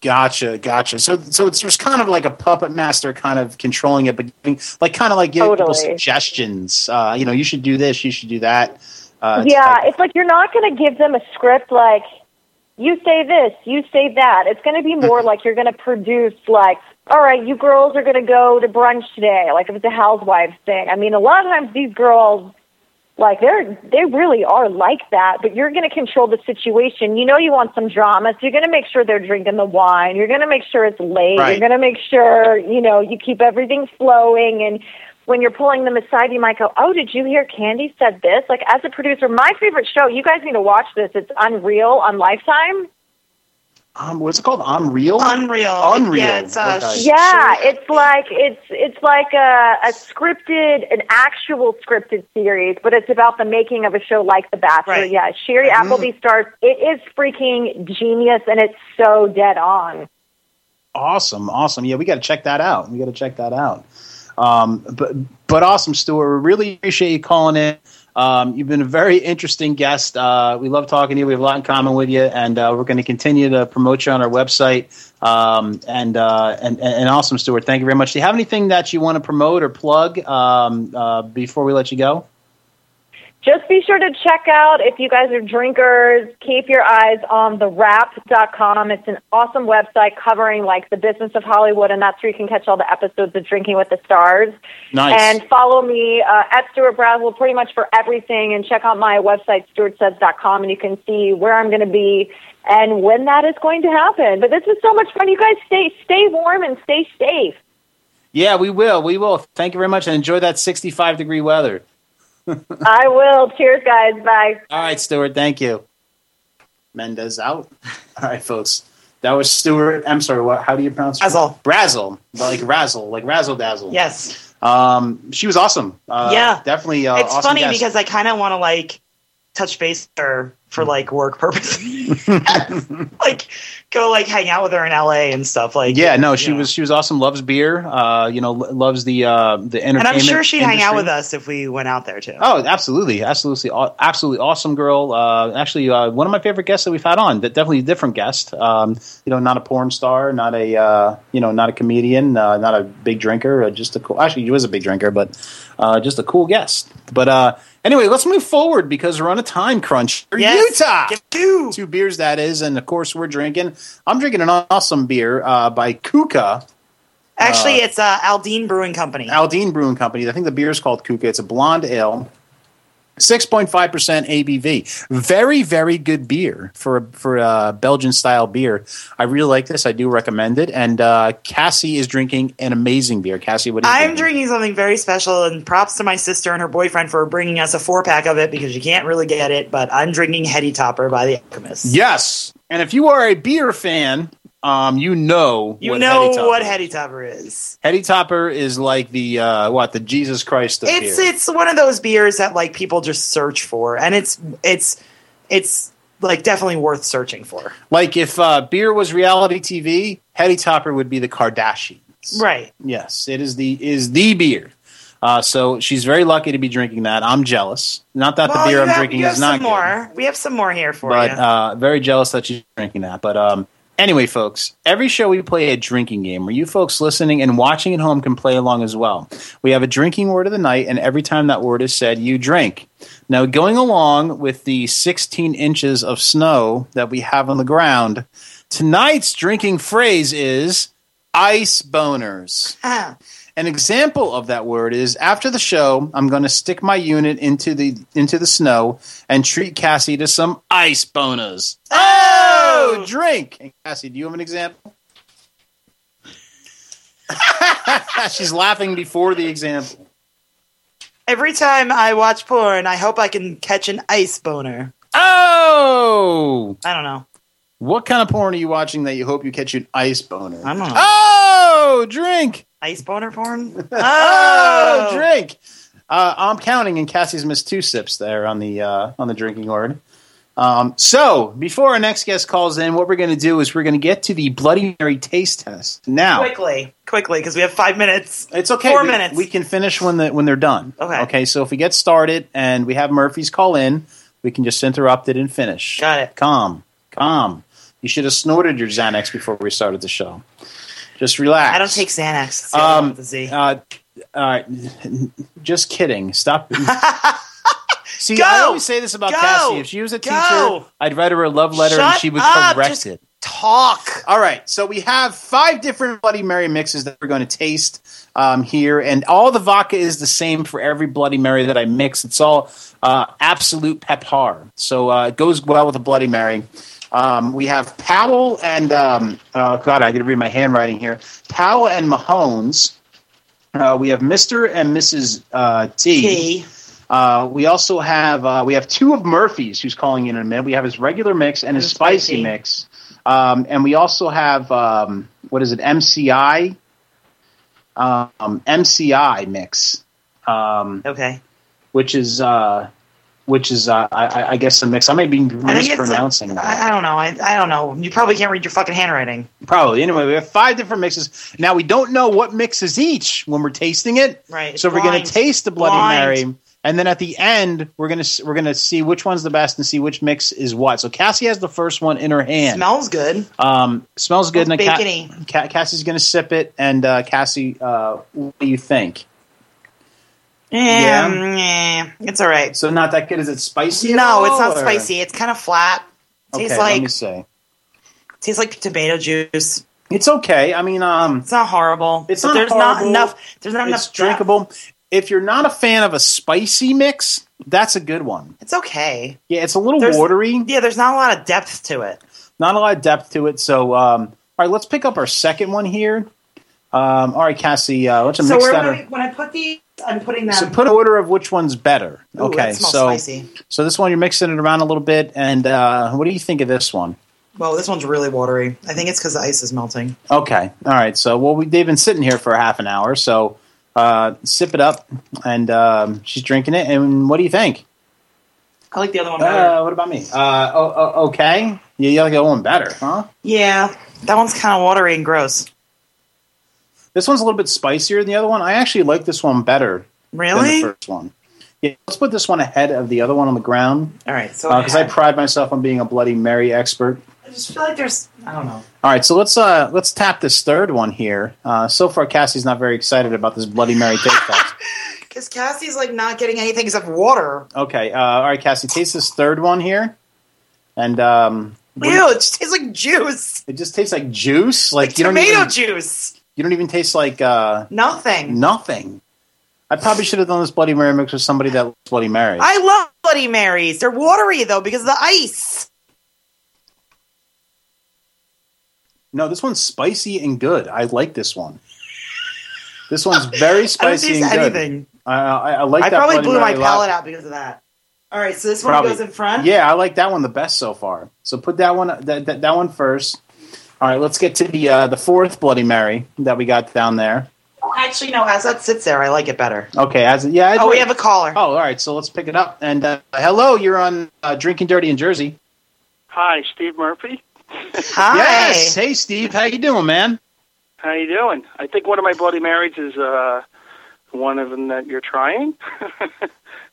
Speaker 4: Gotcha, gotcha. So, so it's just kind of like a puppet master, kind of controlling it, but giving, like kind of like giving people suggestions. Uh, you know, you should do this, you should do that. Uh,
Speaker 6: yeah,
Speaker 4: type-
Speaker 6: it's like you're not going to give them a script like you say this, you say that. It's going to be more like you're going to produce like, all right, you girls are going to go to brunch today. Like if it's a housewives thing. I mean, a lot of times these girls like they're they really are like that but you're going to control the situation. You know you want some drama so you're going to make sure they're drinking the wine. You're going to make sure it's late.
Speaker 4: Right.
Speaker 6: you're going to make sure you know you keep everything flowing. And when you're pulling them aside you might go oh did you hear candy said this? Like as a producer my favorite show you guys need to watch this. It's unreal on lifetime
Speaker 4: um, what's it called? Unreal.
Speaker 5: Unreal.
Speaker 4: Unreal.
Speaker 5: Yeah, it's, uh,
Speaker 4: Okay.
Speaker 6: Yeah, it's like it's it's like a, a scripted, an actual scripted series, but it's about the making of a show like The Bachelor.
Speaker 5: Right.
Speaker 6: Yeah, Shiri Appleby stars. It is freaking genius, and it's so dead on.
Speaker 4: Awesome, awesome. Yeah, we got to check that out. We got to check that out. Um, but but awesome, Stuart. We really appreciate you calling in. Um, you've been a very interesting guest. Uh, we love talking to you. We have a lot in common with you, and uh, we're going to continue to promote you on our website. Um, and, uh, and and awesome, Stuart. Thank you very much. Do you have anything that you want to promote or plug um, uh, before we let you go?
Speaker 6: Just be sure to check out if you guys are drinkers. Keep your eyes on thewrap.com. It's an awesome website covering like the business of Hollywood, and that's where you can catch all the episodes of Drinking with the Stars.
Speaker 4: Nice.
Speaker 6: And follow me uh, at Stuart Brazell pretty much for everything. And check out my website, stuartsays.com, and you can see where I'm going to be and when that is going to happen. But this is so much fun. You guys stay stay warm and stay safe.
Speaker 4: yeah, we will. We will. Thank you very much, and enjoy that 65 degree weather.
Speaker 6: I will. Cheers, guys. Bye.
Speaker 4: All right, Stuart. Thank you. Mendez out. All right, folks. That was Stuart. I'm sorry. What? How do you pronounce? it?
Speaker 5: Razzle.
Speaker 4: Razzle. Like razzle. Like razzle dazzle.
Speaker 5: Yes.
Speaker 4: Um, she was awesome. Uh,
Speaker 5: Yeah.
Speaker 4: definitely. Uh,
Speaker 5: it's
Speaker 4: awesome
Speaker 5: funny
Speaker 4: guest.
Speaker 5: because I kind of want to like touch base her for like work purposes. like go like hang out with her in LA and stuff. Like
Speaker 4: yeah, no, she
Speaker 5: know.
Speaker 4: was she was awesome. Loves beer. Uh, you know, lo- loves the uh the entertainment.
Speaker 5: and I'm sure she'd hang out with us if we went out there too.
Speaker 4: Oh, absolutely, absolutely, absolutely awesome girl. Uh, actually, uh, one of my favorite guests that we've had on. That definitely a different guest. Um, you know, not a porn star, not a uh, you know, not a comedian, uh, not a big drinker. Uh, just a cool. Actually, he was a big drinker, but uh, just a cool guest. But uh, anyway, let's move forward because we're on a time crunch. For
Speaker 5: Yes.
Speaker 4: Utah,
Speaker 5: two.
Speaker 4: two beers that is, and of course we're drinking. I'm drinking an awesome beer uh, by Kuka.
Speaker 5: Actually, it's uh, Andean Brewing Company.
Speaker 4: Andean Brewing Company. I think the beer is called Kuka. It's a blonde ale, six point five percent ABV. Very, very good beer for a, for a Belgian style beer. I really like this. I do recommend it. And uh, Cassie is drinking an amazing beer. Cassie, what are you
Speaker 5: I'm drinking something very special, and props to my sister and her boyfriend for bringing us a four pack of it because you can't really get it. But I'm drinking Heady Topper by the Alchemist.
Speaker 4: Yes, and if you are a beer fan, um, you know
Speaker 5: You
Speaker 4: what
Speaker 5: know
Speaker 4: Topper
Speaker 5: what
Speaker 4: is.
Speaker 5: Heady Topper is.
Speaker 4: Heady Topper is like the uh, what the Jesus Christ of
Speaker 5: It's
Speaker 4: beer.
Speaker 5: it's one of those beers that like people just search for, and it's it's it's like definitely worth searching for.
Speaker 4: like if uh, beer was reality TV, Heady Topper would be the Kardashians.
Speaker 5: Right.
Speaker 4: Yes, it is the is the beer. Uh, so she's very lucky to be drinking that. I'm jealous. Not that
Speaker 5: Well,
Speaker 4: the beer I'm
Speaker 5: have-
Speaker 4: drinking is not
Speaker 5: some
Speaker 4: good,
Speaker 5: more. We have some more here for
Speaker 4: but
Speaker 5: you.
Speaker 4: uh, very jealous that she's drinking that. But um, anyway, folks, every show we play a drinking game where you folks listening and watching at home can play along as well. We have a drinking word of the night, and every time that word is said, you drink. Now, going along with the 16 inches of snow that we have on the ground, tonight's drinking phrase is ice boners. An example of that word is after the show, I'm going to stick my unit into the into the snow and treat Cassie to some ice boners. Oh, oh drink! And Cassie, do you have an example? She's laughing before the example.
Speaker 5: Every time I watch porn, I hope I can catch an ice boner.
Speaker 4: Oh,
Speaker 5: I don't know.
Speaker 4: what kind of porn are you watching that you hope you catch an ice boner?
Speaker 5: I don't know.
Speaker 4: Oh, drink!
Speaker 5: Ice boner porn?
Speaker 4: Oh, drink! Uh, I'm counting, and Cassie's missed two sips there on the uh, on the drinking word. Um, so before our next guest calls in, what we're going to do is we're going to get to the Bloody Mary taste test. Now,
Speaker 5: Quickly, quickly, because we have five minutes.
Speaker 4: it's okay.
Speaker 5: Four
Speaker 4: we,
Speaker 5: minutes.
Speaker 4: We can finish when the when they're done.
Speaker 5: Okay.
Speaker 4: Okay. So if we get started and we have Murphy's call in, we can just interrupt it and finish.
Speaker 5: Got it.
Speaker 4: Calm, calm. You should have snorted your Xanax before we started the show. Just relax.
Speaker 5: I don't take Xanax. It's the
Speaker 4: Um,
Speaker 5: with the Z.
Speaker 4: uh, uh, just kidding. Stop. See,
Speaker 5: Go!
Speaker 4: I always say this about
Speaker 5: Go!
Speaker 4: Cassie. If she was a teacher,
Speaker 5: Go!
Speaker 4: I'd write her a love letter and she would
Speaker 5: up,
Speaker 4: correct
Speaker 5: just-
Speaker 4: it.
Speaker 5: Talk.
Speaker 4: All right, so we have five different Bloody Mary mixes that we're going to taste um, here, and all the vodka is the same for every Bloody Mary that I mix. It's all uh, Absolut Peppar, so uh, it goes well with a Bloody Mary. Um, we have Powell and um, oh God, I got to read my handwriting here. Powell and Mahoney's. Uh, we have Mister and Mrs. Uh, T.
Speaker 5: T.
Speaker 4: Uh, we also have uh, we have two of Murphy's who's calling in in a minute. We have his regular mix and his spicy,
Speaker 5: spicy.
Speaker 4: mix, um, and we also have um, what is it MCI um, MCI mix, um,
Speaker 5: Okay.
Speaker 4: which is uh, which is uh, I- I, I guess a mix. I may be
Speaker 5: I
Speaker 4: mispronouncing that.
Speaker 5: I, don't know. I, I don't know. You probably can't read your fucking handwriting.
Speaker 4: Probably. Anyway, we have five different mixes. Now we don't know what mixes each when we're tasting it.
Speaker 5: Right, it's
Speaker 4: So we're gonna taste the Bloody
Speaker 5: Blind.
Speaker 4: Mary, and then at the end we're going to we're to see which one's the best and see which mix is what. So Cassie has the first one in her hand.
Speaker 5: Smells good.
Speaker 4: Um, smells good.
Speaker 5: Smells
Speaker 4: and Ca-
Speaker 5: bacony.
Speaker 4: Ca- Cassie's going to sip it, and uh, Cassie, uh, what do you think?
Speaker 5: Yeah. yeah. It's all right.
Speaker 4: So not that good. Is it spicy?
Speaker 5: No, it's not
Speaker 4: or-
Speaker 5: spicy. It's kind of flat.
Speaker 4: Okay,
Speaker 5: Tastes
Speaker 4: let
Speaker 5: like
Speaker 4: me say.
Speaker 5: tastes like tomato juice.
Speaker 4: It's okay. I mean, um,
Speaker 5: It's not horrible.
Speaker 4: It's not
Speaker 5: there's not enough. There's not
Speaker 4: it's
Speaker 5: enough. depth.
Speaker 4: drinkable. If you're not a fan of a spicy mix, that's a good one.
Speaker 5: It's okay.
Speaker 4: Yeah, it's a little
Speaker 5: There's-
Speaker 4: watery.
Speaker 5: Yeah, there's not a lot of depth to it.
Speaker 4: not a lot of depth to it. So, um, all right, let's pick up our second one here. Um, all right, Cassie, uh, let's
Speaker 5: So
Speaker 4: mix that.
Speaker 5: when I, when I put these, I'm putting that.
Speaker 4: so put an order of which one's better.
Speaker 5: Ooh,
Speaker 4: okay, so
Speaker 5: spicy.
Speaker 4: so this one you're mixing it around a little bit, and uh, what do you think of this one?
Speaker 5: Well, this one's really watery. I think it's because the ice is melting.
Speaker 4: Okay, all right. So well, we, they've been sitting here for a half an hour, so uh, sip it up, and um, she's drinking it. And what do you think?
Speaker 5: I like the other one better.
Speaker 4: Uh, what about me? Uh, oh, oh, okay, yeah, you like the other one better, huh?
Speaker 5: yeah, that one's kind of watery and gross.
Speaker 4: This one's a little bit spicier than the other one. I actually like this one better
Speaker 5: Really?
Speaker 4: than the first one. Yeah, let's put this one ahead of the other one on the ground
Speaker 5: All right. So
Speaker 4: because I pride myself on being a Bloody Mary expert.
Speaker 5: I just feel like there's. I don't know.
Speaker 4: All right, so let's uh, let's tap this third one here. Uh, so far, Cassie's not very excited about this Bloody Mary taste test.
Speaker 5: Because Cassie's like not getting anything except water.
Speaker 4: Okay, uh, all right, Cassie, taste this third one here, and um, what do you-
Speaker 5: Ew, it just tastes like juice.
Speaker 4: it just tastes like juice. Like,
Speaker 5: Like
Speaker 4: you don't
Speaker 5: tomato
Speaker 4: even
Speaker 5: juice.
Speaker 4: You don't even taste like uh,
Speaker 5: Nothing.
Speaker 4: nothing. I probably should have done this Bloody Mary mix with somebody that loves Bloody Mary.
Speaker 5: I love Bloody Marys. They're watery though because of the ice.
Speaker 4: no, this one's spicy and good. I like this one. This one's very spicy
Speaker 5: taste
Speaker 4: and good.
Speaker 5: anything.
Speaker 4: I, I, I like
Speaker 5: I
Speaker 4: that.
Speaker 5: probably
Speaker 4: Bloody
Speaker 5: blew my
Speaker 4: Mary lot.
Speaker 5: palate out because of that. All right, so this one
Speaker 4: Probably.
Speaker 5: goes in front.
Speaker 4: Yeah, I like that one the best so far. So put that one that, that, that one first. All right, let's get to the uh, the fourth Bloody Mary that we got down there.
Speaker 5: Actually, no. As that sits there, I like it better.
Speaker 4: Okay, as yeah. I'd
Speaker 5: Oh, we have a caller.
Speaker 4: Oh, all right. So let's pick it up. And uh, hello, you're on uh, Drinking Dirty in Jersey.
Speaker 7: Hi, Steve Murphy.
Speaker 5: Hi.
Speaker 4: Yes. Hey, Steve. How you doing, man?
Speaker 7: How you doing? I think one of my Bloody Marys is uh, one of them that you're trying.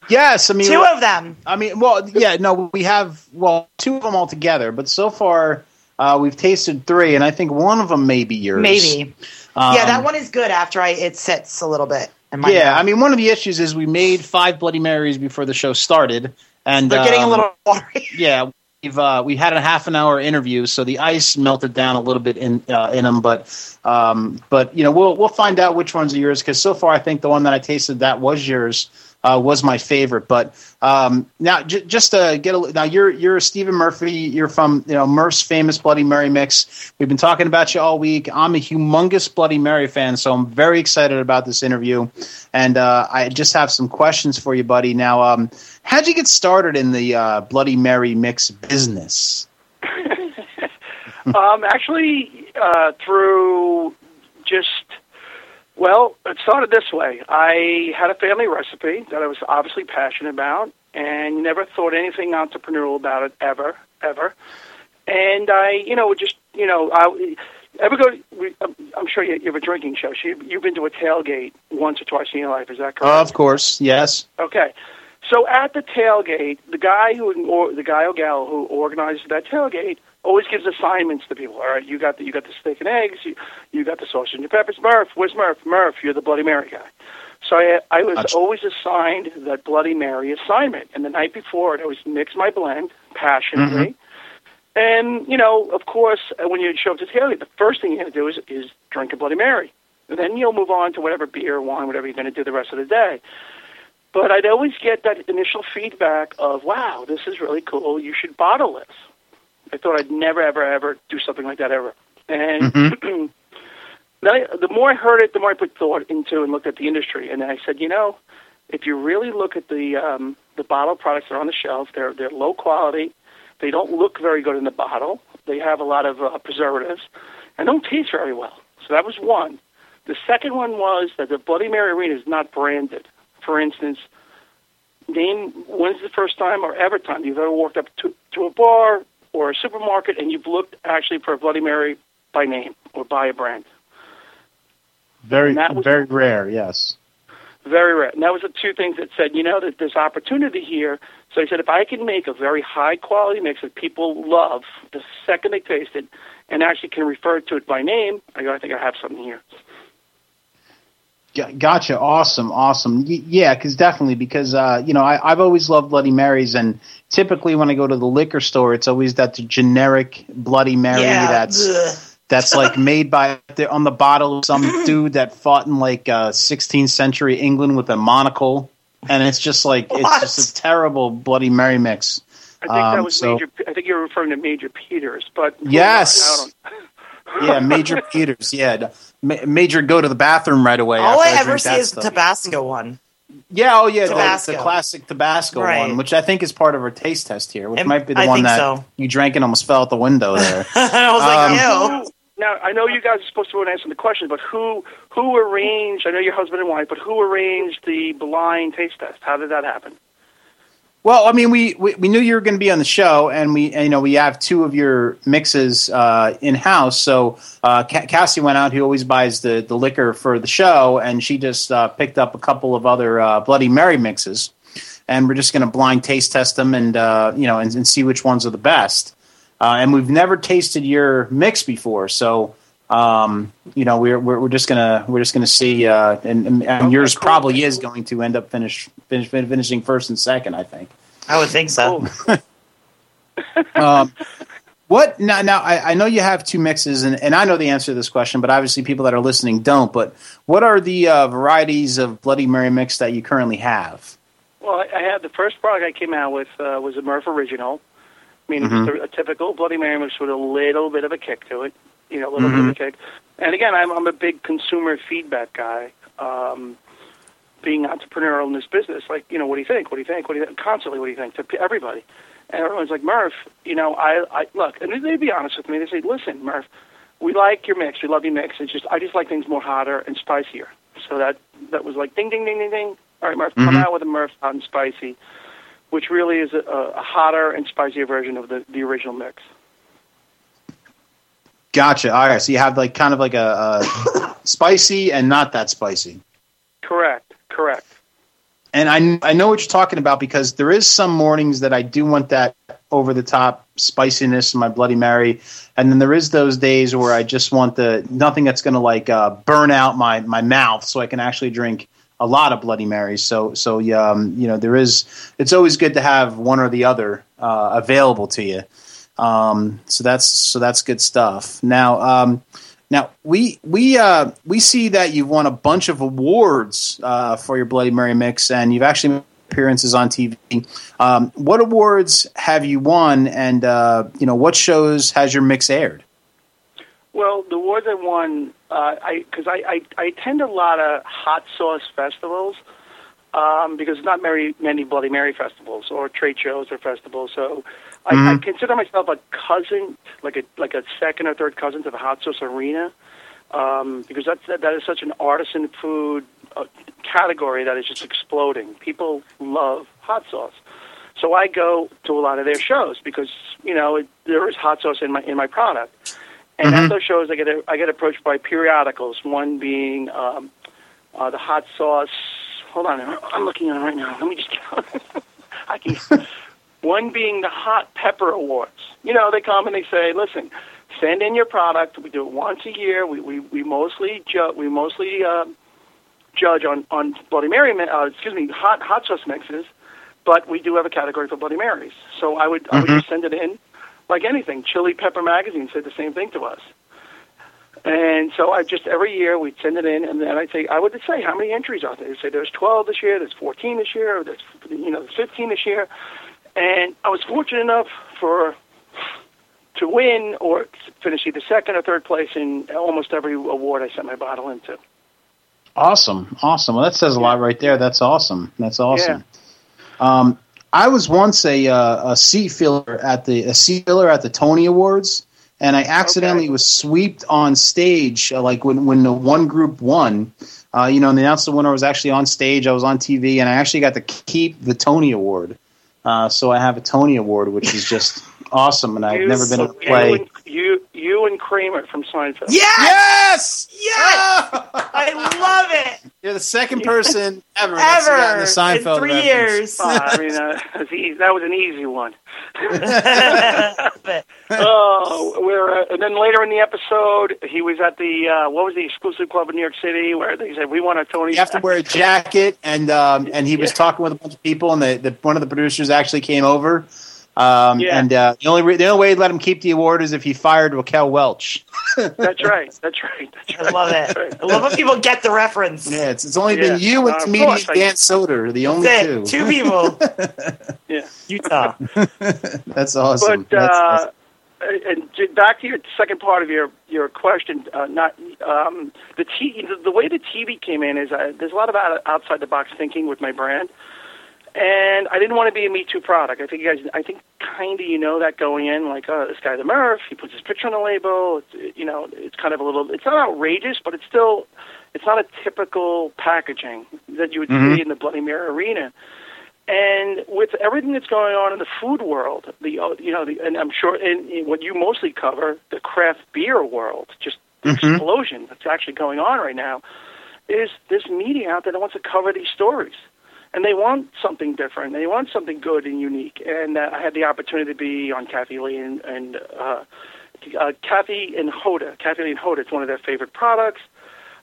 Speaker 4: Yes. I mean,
Speaker 5: Two of them.
Speaker 4: I mean, well, yeah. No, we have well two of them all together, but so far uh, we've tasted three, and I think one of them may be yours.
Speaker 5: Maybe.
Speaker 4: Um,
Speaker 5: yeah, that one is good after I it sits a little bit. in my
Speaker 4: Yeah. I mean, one of the issues is we made five Bloody Marys before the show started, and
Speaker 5: they're getting a
Speaker 4: um,
Speaker 5: little watery.
Speaker 4: yeah. We've uh, we had a half an hour interview, so the ice melted down a little bit in uh, in them. But um, but you know we'll we'll find out which ones are yours because so far I think the one that I tasted that was yours uh, was my favorite. But um, now j- just to get a now you're you're Stephen Murphy. You're from you know Murph's famous Bloody Mary mix. We've been talking about you all week. I'm a humongous Bloody Mary fan, so I'm very excited about this interview. And uh, I just have some questions for you, buddy. Now, um, how'd you get started in the uh, Bloody Mary mix business?
Speaker 7: um, actually, uh, through just well, it started this way. I had a family recipe that I was obviously passionate about, and never thought anything entrepreneurial about it ever, ever. And I, you know, just you know, I ever go. we- I'm sure you, have a drinking show. So you, you've been to a tailgate once or twice in your life. Is that correct?
Speaker 4: Of course, yes.
Speaker 7: Okay. So at the tailgate, the guy who or the guy or gal who organizes that tailgate always gives assignments to people. All right, you got the you got the steak and eggs, you you got the sausage and your peppers. Murph, where's Murph? Murph, you're the Bloody Mary guy. So I I was
Speaker 4: Gotcha.
Speaker 7: always assigned that Bloody Mary assignment, and the night before I'd always mix my blend passionately. And you know, of course, uh, when you show up to tailgate, the first thing you're going to do is is drink a Bloody Mary. And then you'll move on to whatever beer, wine, whatever you're going to do the rest of the day. But I'd always get that initial feedback of, wow, this is really cool. You should bottle this. I thought I'd never, ever, ever do something like that ever. And then I, the more I heard it, the more I put thought into and looked at the industry. And then I said, you know, if you really look at the um, the bottle products that are on the shelf, they're they're low quality. They don't look very good in the bottle. They have a lot of uh, preservatives and don't taste very well. So that was one. The second one was that the Bloody Mary Arena is not branded. For instance, name when's the first time or ever time you've ever walked up to, to a bar or a supermarket and you've looked actually for a Bloody Mary by name or by a brand.
Speaker 4: Very
Speaker 7: was-
Speaker 4: very rare. Yes.
Speaker 7: Very rare. And that was the two things that said, you know, that there's opportunity here. So I said, if I can make a very high quality mix that people love the second they taste it and actually can refer to it by name, I go, I think I have something here.
Speaker 4: Gotcha. Awesome. Awesome. Y- yeah, because definitely because uh, you know I, I've always loved Bloody Marys, and typically when I go to the liquor store, it's always that generic Bloody Mary
Speaker 5: yeah.
Speaker 4: that's
Speaker 5: ugh.
Speaker 4: that's like made by on the bottle of some dude that fought in like uh, 16th century England with a monocle, and it's just like
Speaker 5: What?
Speaker 4: it's just a terrible Bloody Mary mix.
Speaker 7: I think that
Speaker 4: Um,
Speaker 7: was
Speaker 4: so-
Speaker 7: Major. I think you're referring to Major Peters, but
Speaker 4: Yes.
Speaker 7: I don't-
Speaker 4: Yeah, Major Peters. Yeah, Ma- Major go to the bathroom right away.
Speaker 5: All
Speaker 4: after
Speaker 5: I ever see
Speaker 4: that
Speaker 5: is
Speaker 4: stuff.
Speaker 5: the Tabasco one.
Speaker 4: Yeah, oh yeah, the,
Speaker 5: Tabasco.
Speaker 4: the classic Tabasco
Speaker 5: Right.
Speaker 4: one, which I think is part of our taste test here, which
Speaker 5: It-
Speaker 4: might be the
Speaker 5: I
Speaker 4: one that
Speaker 5: so.
Speaker 4: you drank and almost fell out the window there.
Speaker 5: I was
Speaker 4: Um,
Speaker 5: like, ew.
Speaker 7: Now I know you guys are supposed to answer the question, but who who arranged? I know your husband and wife, but who arranged the blind taste test? How did that happen?
Speaker 4: Well, I mean, we, we, we knew you were going to be on the show, and we and, you know we have two of your mixes uh, in house. So uh, Ca- Cassie went out, who always buys the the liquor for the show, and she just uh, picked up a couple of other uh, Bloody Mary mixes, and we're just going to blind taste test them, and uh, you know, and, and see which ones are the best. Uh, and we've never tasted your mix before, so um, you know, we're, we're we're just gonna we're just gonna see, uh, and, and, and
Speaker 7: Okay,
Speaker 4: yours
Speaker 7: cool.
Speaker 4: probably is going to end up finish, finish finishing first and second. I think.
Speaker 5: I would think so.
Speaker 4: Um, what now? Now I, I know you have two mixes, and, and I know the answer to this question, but obviously people that are listening don't. But what are the uh, varieties of Bloody Mary mix that you currently have?
Speaker 7: Well, I, I had the first product I came out with uh, was a Murph Original, meaning
Speaker 4: Mhm.
Speaker 7: just a, a typical Bloody Mary mix with a little bit of a kick to it, you know, a little bit of a
Speaker 4: Mhm.
Speaker 7: kick. And again, I'm, I'm a big consumer feedback guy. Um, being entrepreneurial in this business, like, you know, what do you think? What do you think? What do you think? Constantly, what do you think to everybody? And everyone's like, Murph, you know, I, I look, and they'd be honest with me. They say, listen, Murph, we like your mix. We love your mix. It's just, I just like things more hotter and spicier. So that that was like, ding, ding, ding, ding, ding. All right, Murph, come
Speaker 4: Mhm.
Speaker 7: out with a Murph hot and spicy, which really is a, a hotter and spicier version of the the original mix.
Speaker 4: Gotcha. All right, so you have like kind of like a, a spicy and not that spicy.
Speaker 7: Correct. Correct.
Speaker 4: And I I know what you're talking about because there is some mornings that I do want that over the top spiciness in my Bloody Mary, and then there is those days where I just want the nothing that's going to like uh, burn out my my mouth, so I can actually drink a lot of Bloody Marys. So so um, you know there is it's always good to have one or the other uh, available to you. Um, so that's so that's good stuff. Now um, now we we uh, we see that you've won a bunch of awards uh, for your Bloody Mary mix, and you've actually made appearances on TV. Um, what awards have you won, and uh, you know what shows has your mix aired?
Speaker 7: Well, the awards I won, uh, I because I, I I attend a lot of hot sauce festivals um, because not very many Bloody Mary festivals or trade shows or festivals. So I, I
Speaker 4: Mhm.
Speaker 7: consider myself a cousin, like a like a second or third cousin to the hot sauce arena, um, because that's that, that is such an artisan food uh, category that is just exploding. People love hot sauce. So I go to a lot of their shows because you know it, there is hot sauce in my in my product. And
Speaker 4: Mhm.
Speaker 7: at those shows, I get I get approached by periodicals. One being um, uh, the hot sauce. Hold on, I'm looking at it right now. Let me just. I can. One being the Hot Pepper Awards. You know, they come and they say, "Listen, send in your product. We do it once a year. We we, we mostly ju- we mostly uh, judge on on Bloody Mary. Uh, excuse me, hot hot sauce mixes, but we do have a category for Bloody Marys. So I would I would
Speaker 4: Mhm.
Speaker 7: just send it in, like anything. Chili Pepper Magazine said the same thing to us. And so I just every year we'd send it in, and then I'd say I would say how many entries are there? They'd say there's 12 this year, there's 14 this year, there's you know 15 this year, and I was fortunate enough for to win or finish either second or third place in almost every award I sent my bottle into.
Speaker 4: Awesome, awesome. Well, that says a lot right there. That's awesome. That's awesome. Um, I was once a uh, a seat filler at the a seat filler at the Tony Awards, and I accidentally
Speaker 7: Okay.
Speaker 4: was swept on stage. Uh, like when when the one group won, uh, you know, and the announced the winner was actually on stage. I was on TV, and I actually got to keep the Tony Award. Uh, so I have a Tony Award, which is just awesome, and I've never been able to play.
Speaker 7: And, you you and Kramer from Seinfeld.
Speaker 5: Yes!
Speaker 4: Yes,
Speaker 5: Yes! I love it.
Speaker 4: You're the second person ever that's gotten
Speaker 5: Ever
Speaker 4: the Seinfeld
Speaker 5: in three
Speaker 4: reference.
Speaker 5: years.
Speaker 7: Uh, I mean, uh, that's easy- that was an easy one.
Speaker 5: But
Speaker 7: Oh, where uh, and then later in the episode, he was at the uh, what was the exclusive club in New York City where they said we want a Tony.
Speaker 4: You have to wear a jacket, and um, and he was
Speaker 7: Yeah.
Speaker 4: talking with a bunch of people, and the, the one of the producers actually came over. Um,
Speaker 7: Yeah.
Speaker 4: And uh, the only re- the only way he'd let him keep the award is if he fired Raquel Welch.
Speaker 7: That's right. That's right. That's
Speaker 5: I
Speaker 7: right.
Speaker 5: love it.
Speaker 7: right.
Speaker 5: I love when people get the reference.
Speaker 4: Yeah, it's, it's only
Speaker 7: Yeah.
Speaker 4: been you and
Speaker 7: Uh,
Speaker 4: comedian
Speaker 7: course I-
Speaker 4: Dan Soder, the only
Speaker 5: That's
Speaker 4: two.
Speaker 5: Two people.
Speaker 7: Yeah.
Speaker 5: Utah.
Speaker 4: That's awesome.
Speaker 7: But
Speaker 4: That's
Speaker 7: uh,
Speaker 4: awesome.
Speaker 7: and back to your second part of your your question, uh, not um, the t- the, the way the TV came in is uh, there's a lot of outside the box thinking with my brand, and I didn't want to be a Me Too product. I think you guys, I think kind of you know that going in, like oh this guy the Murph, he puts his picture on the label. It's, you know, it's kind of a little, it's not outrageous, but it's still, it's not a typical packaging that you would
Speaker 4: Mhm.
Speaker 7: see in the Bloody Mary arena. And with everything that's going on in the food world, the uh, you know, the, and I'm sure, and, and what you mostly cover, the craft beer world, just the
Speaker 4: Mhm.
Speaker 7: explosion that's actually going on right now, is this media out there that wants to cover these stories, and they want something different. They want something good and unique. And uh, I had the opportunity to be on Kathie Lee and, and uh, uh, Kathie and Hoda. Kathie and Hoda, it's one of their favorite products.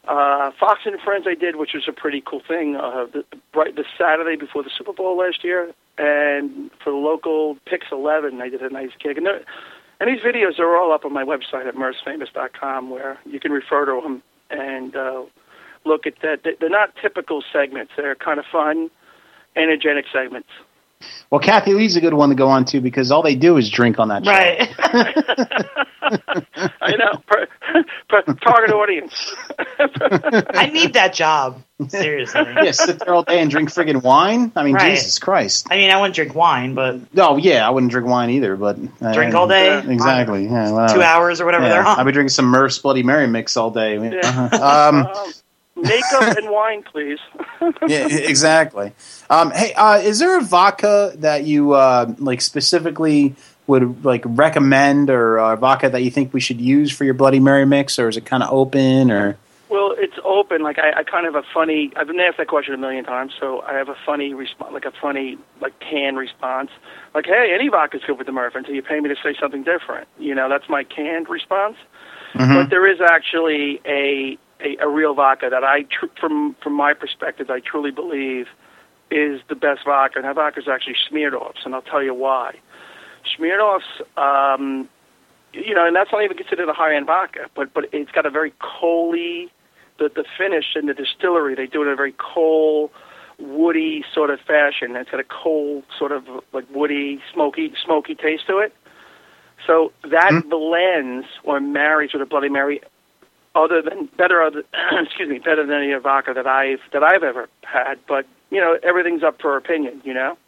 Speaker 7: Uh, Fox and Friends I did, which was a pretty cool thing. Uh, the, right the Saturday before the Super Bowl last year, and for the local Pix Eleven, I did a nice gig. And, and these videos are all up on my website at murphsfamous.com, where you can refer to them and uh, look at that. They're not typical segments. They're kind of fun, energetic segments.
Speaker 4: Well, Kathie Lee's a good one to go on to because all they do is drink on that show.
Speaker 5: Right.
Speaker 7: I know. Per, per, target audience.
Speaker 5: I need that job. Seriously.
Speaker 4: yeah, sit there all day and drink friggin' wine. I mean,
Speaker 5: Right.
Speaker 4: Jesus Christ.
Speaker 5: I mean, I wouldn't drink wine, but
Speaker 4: Oh yeah, I wouldn't drink wine either, but uh,
Speaker 5: drink all day.
Speaker 4: Exactly. Yeah, whatever.
Speaker 5: Two hours or whatever
Speaker 4: Yeah,
Speaker 5: they're on.
Speaker 4: I'd be drinking some Murph's Bloody Mary mix all day.
Speaker 7: Yeah.
Speaker 4: Uh-huh. Um,
Speaker 7: Um, makeup and wine, please.
Speaker 4: yeah, exactly. Um, hey, uh, is there a vodka that you uh, like specifically would like recommend, or uh, vodka that you think we should use for your Bloody Mary mix, or is it kind of open, or
Speaker 7: Well, it's open. Like I, I kind of have a funny. I've been asked that question a million times, so I have a funny response, like a funny, like canned response. Like, hey, any vodka's good with the Murph until you pay me to say something different. You know, that's my canned response. But there is actually a a, a real vodka that I, tr- from from my perspective, I truly believe is the best vodka. And that vodka is actually Smirnoff's, and I'll tell you why. Smirnoff's, um, you know, and that's not even considered a high end vodka, but but it's got a very coaly, the the finish in the distillery. They do it in a very coal, woody sort of fashion. It's got a coal sort of like woody, smoky, smoky taste to it. So that blends or marries with a Bloody Mary, other than better, other excuse me, better than any vodka that I've that I've ever had. But you know, everything's up for opinion. You know.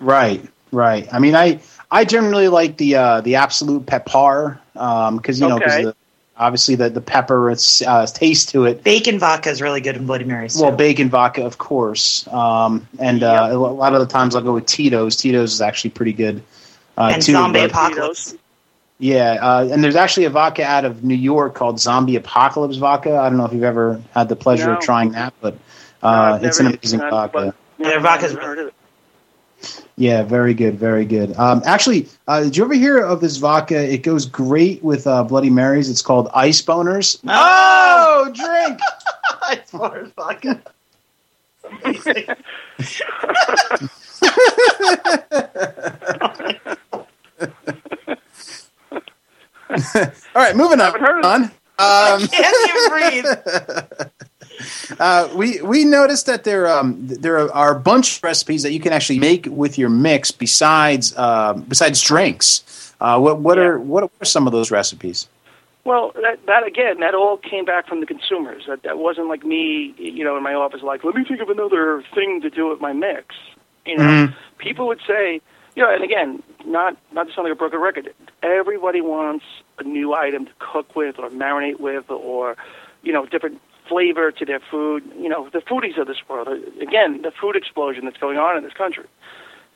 Speaker 4: right, right? I mean, I I generally like the uh, the Absolut Peppar because you know because
Speaker 7: Okay.
Speaker 4: the, obviously the the pepper it's uh, taste to it.
Speaker 5: Bacon vodka is really good in Bloody Marys.
Speaker 4: Well,
Speaker 5: too.
Speaker 4: bacon vodka, of course, um, and uh, a lot of the times I'll go with Tito's. Tito's is actually pretty good. Uh,
Speaker 5: and
Speaker 4: too,
Speaker 5: zombie
Speaker 4: but-
Speaker 5: apocalypse.
Speaker 4: Yeah, uh, and there's actually a vodka out of New York called Zombie Apocalypse vodka. I don't know if you've ever had the pleasure
Speaker 7: No.
Speaker 4: of trying that, but uh,
Speaker 7: I've
Speaker 4: it's an amazing
Speaker 7: had-
Speaker 4: vodka.
Speaker 5: Yeah, their vodka's
Speaker 7: I've heard of it.
Speaker 4: Yeah, very good, very good. Um, actually, uh, did you ever hear of this vodka? It goes great with uh, Bloody Marys. It's called Ice Boners. Oh, drink!
Speaker 5: It's Mars vodka.
Speaker 4: All right, moving on.
Speaker 7: of
Speaker 4: Um,
Speaker 5: Can't even breathe.
Speaker 4: uh, we we noticed that there um, there are a bunch of recipes that you can actually make with your mix besides um besides drinks. Uh, what what
Speaker 7: Yeah.
Speaker 4: are what are some of those recipes?
Speaker 7: Well, that, that again, that all came back from the consumers. That, that wasn't like me, you know, in my office, like, let me think of another thing to do with my mix. You know,
Speaker 4: Mhm.
Speaker 7: people would say, know, and again, not not to sound like a broken record. Everybody wants a new item to cook with or marinate with, or you know, different flavor to their food. You know, the foodies of this world. Again, the food explosion that's going on in this country.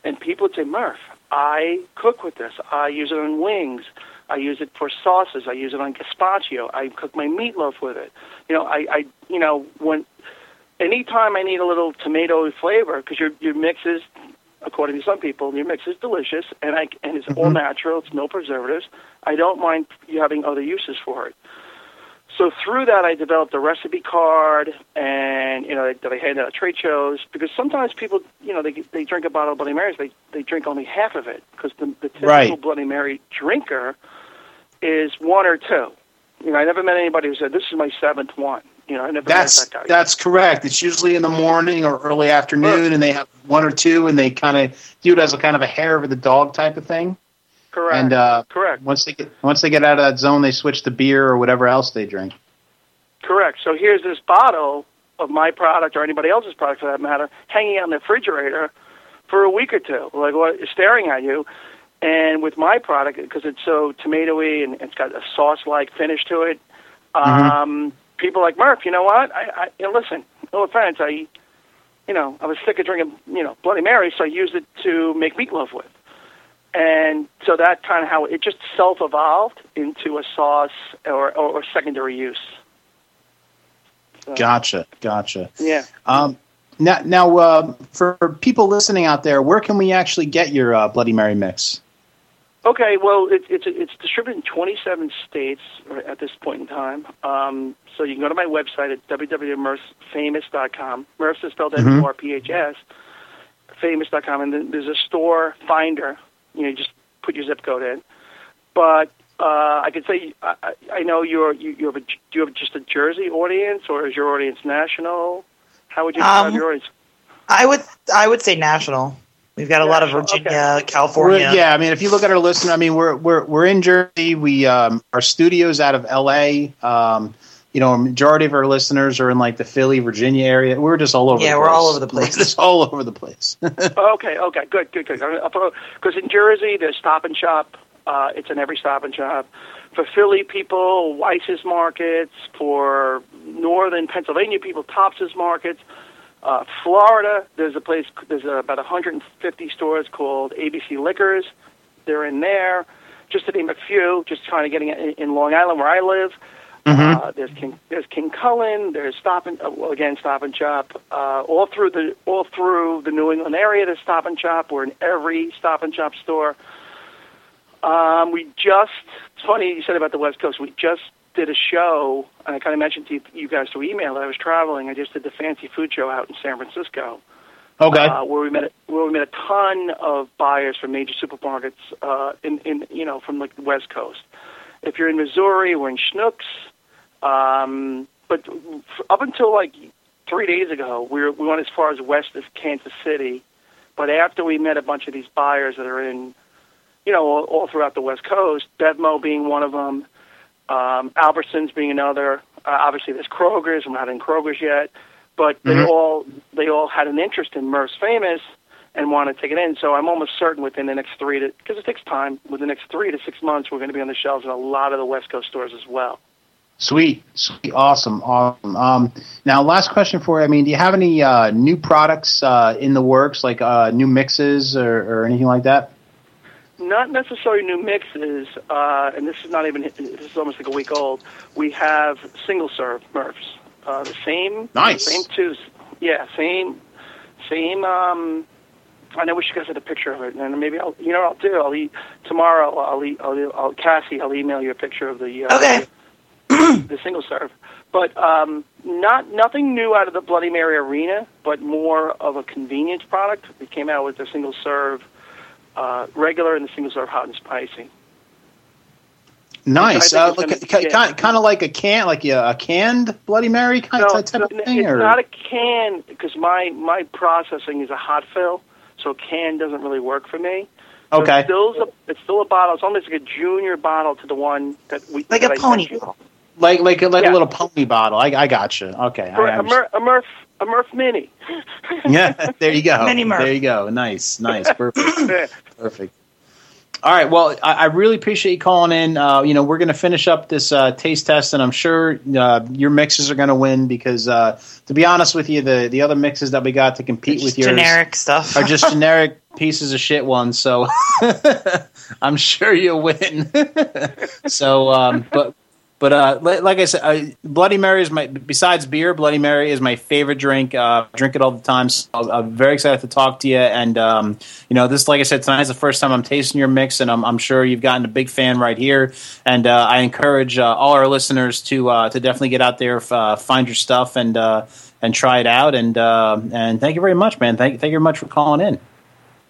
Speaker 7: And people would say, Murph, I cook with this. I use it on wings. I use it for sauces. I use it on gazpacho. I cook my meatloaf with it. You know, I, I you know, when anytime I need a little tomato flavor, because your your mix is, according to some people, your mix is delicious, and I and it's all mm-hmm. natural. It's no preservatives. I don't mind you having other uses for it. So through that, I developed a recipe card, and you know that I hand out at trade shows because sometimes people, you know, they they drink a bottle of Bloody Marys, they they drink only half of it because the, the typical
Speaker 4: Right.
Speaker 7: Bloody Mary drinker is one or two. You know, I never met anybody who said this is my seventh one. You know, I never
Speaker 4: That's
Speaker 7: that
Speaker 4: that's correct. It's usually in the morning or early afternoon, and they have one or two, and they kind of do it as a kind of a hair over the dog type of thing.
Speaker 7: correct.
Speaker 4: And uh,
Speaker 7: correct.
Speaker 4: once they get once they get out of that zone, they switch to beer or whatever else they drink.
Speaker 7: Correct. So here's this bottle of my product or anybody else's product for that matter, hanging out in the refrigerator for a week or two, like what staring at you. And with my product, because it's so tomatoey and it's got a sauce-like finish to it, um, people like Murph. You know what? I, I you know, listen. No offense. I, you know, I was sick of drinking, you know, Bloody Mary, so I used it to make meatloaf with. And so that kind of how it just self-evolved into a sauce or, or, or secondary use. So,
Speaker 4: Gotcha, gotcha.
Speaker 7: Yeah.
Speaker 4: Um, now, now uh, for people listening out there, where can we actually get your uh, Bloody Mary mix?
Speaker 7: Okay, well, it, it's it's distributed in 27 states at this point in time. Um, so you can go to my website at www.murphsfamous.com. Murphs is spelled
Speaker 4: Mhm.
Speaker 7: M-U-R-P-H-S, famous.com, and then there's a store finder. You know, you just put your zip code in. But uh, I could say I, I- I know you're you, you have a, do you have just a Jersey audience, or is your audience national? How would you describe
Speaker 5: Um,
Speaker 7: your audience?
Speaker 5: I would I would say national. We've got a lot of Virginia,
Speaker 7: okay.
Speaker 5: California.
Speaker 4: We're- yeah, I mean, if you look at our listener, I mean, we're we're we're in Jersey. We um, our studios out of L.A. Um, you know, a majority of our listeners are in like the Philly, Virginia area. We're just all over.
Speaker 5: Yeah,
Speaker 4: the
Speaker 5: we're
Speaker 4: place.
Speaker 5: all over the place.
Speaker 4: We're just all over the place.
Speaker 7: Okay, okay, good, good, good. Because in Jersey, there's Stop and Shop. Uh, it's in every Stop and Shop. For Philly people, Weis's Markets. For Northern Pennsylvania people, Tops's Markets. Uh, Florida, there's a place. There's about 150 stores called ABC Liquors. They're in there. Just to name a few. Just kind of getting in, in Long Island where I live. Uh, there's King, there's King Kullen. There's Stop and uh, well, again Stop and Shop. Uh, all through the all through the New England area, there's Stop and Shop. We're in every Stop and Shop store. Um, we just it's funny you said about the West Coast. We just did a show, and I kind of mentioned to you, guys through email that I was traveling. I just did the fancy food show out in San Francisco
Speaker 4: okay.
Speaker 7: uh, where we met where we met a ton of buyers from major supermarkets uh, in in you know from like the West Coast. If you're in Missouri, we're in Schnucks. Um, but up until like three days ago, we were, we went as far as west of Kansas City. But after we met a bunch of these buyers that are in, you know, all, all throughout the West Coast, Bevmo being one of them, um, Albertsons being another. Uh, obviously, there's Kroger's. I'm not in Kroger's yet, but they
Speaker 4: Mhm.
Speaker 7: all they all had an interest in Murph's Famous and want to take it in. So I'm almost certain within the next three to because it takes time. Within the next three to six months, we're going to be on the shelves in a lot of the West Coast stores as well.
Speaker 4: Sweet, sweet, awesome, awesome. Um, now, last question for you. I mean, do you have any uh, new products uh, in the works, like uh, new mixes or, or anything like that?
Speaker 7: Not necessarily new mixes, uh, and this is not even this is almost like a week old. We have single serve Murphs, uh, the same,
Speaker 4: Nice.
Speaker 7: same two, yeah, same, same. Um, I know we should guys had a picture of it, and maybe I'll, you know, what I'll do. I'll e- tomorrow. I'll, eat. I'll, I'll Cassie. I'll email you a picture of the uh,
Speaker 5: Okay.
Speaker 7: the single serve, but um, not nothing new out of the Bloody Mary arena, but more of a convenience product. We came out with the single serve uh, regular and the single serve hot and spicy.
Speaker 4: Nice, uh,
Speaker 7: think
Speaker 4: like,
Speaker 7: it's
Speaker 4: kind, kind of like a can, like a, a canned Bloody Mary kind
Speaker 7: No,
Speaker 4: of type of
Speaker 7: it's
Speaker 4: thing, or
Speaker 7: not a can because my my processing is a hot fill, so a can doesn't really work for me. So
Speaker 4: okay,
Speaker 7: It's still a, it's still a bottle. It's almost like a junior bottle to the one that we
Speaker 5: Like
Speaker 7: that
Speaker 5: a
Speaker 7: I
Speaker 5: pony
Speaker 7: sent
Speaker 4: like like like
Speaker 7: Yeah.
Speaker 4: a little pony bottle. I, I got you. Okay, I
Speaker 7: Or a. Murph, a Murph Mini.
Speaker 4: yeah, there you go.
Speaker 5: Mini Murph.
Speaker 4: There you go. Nice, nice, perfect, perfect. All right. Well, I, I really appreciate you calling in. Uh, you know, we're going to finish up this uh, taste test, and I'm sure uh, your mixes are going to win because, uh, to be honest with you, the the other mixes that we got to compete with yours
Speaker 5: generic stuff.
Speaker 4: are just generic pieces of shit ones. So I'm sure you'll win. so, um, but but uh, like I said, Bloody Mary is my besides beer. Bloody Mary is my favorite drink. Uh, I drink it all the time. So I'm very excited to talk to you. And um, you know, this like I said, tonight's the first time I'm tasting your mix, and I'm, I'm sure you've gotten a big fan right here. And uh, I encourage uh, all our listeners to uh, to definitely get out there, uh, find your stuff, and and try it out. And and thank you very much, man. Thank thank you very much for calling in.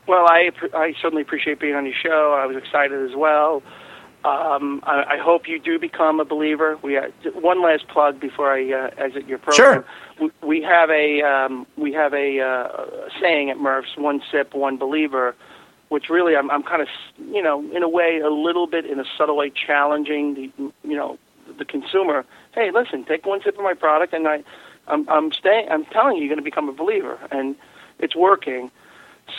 Speaker 7: Well, I I certainly appreciate being on your show. I was excited as well. Um, I, I hope you do become a believer. We uh, one last plug before I uh, exit your program. We, we have a um, we have a, uh, saying at Murph's: "One sip, one believer," which really I'm, I'm kind of you know in a way a little bit in a subtle way challenging the you know the consumer. Hey, listen, take one sip of my product, and I I'm, I'm staying. I'm telling you, you're going to become a believer, and it's working.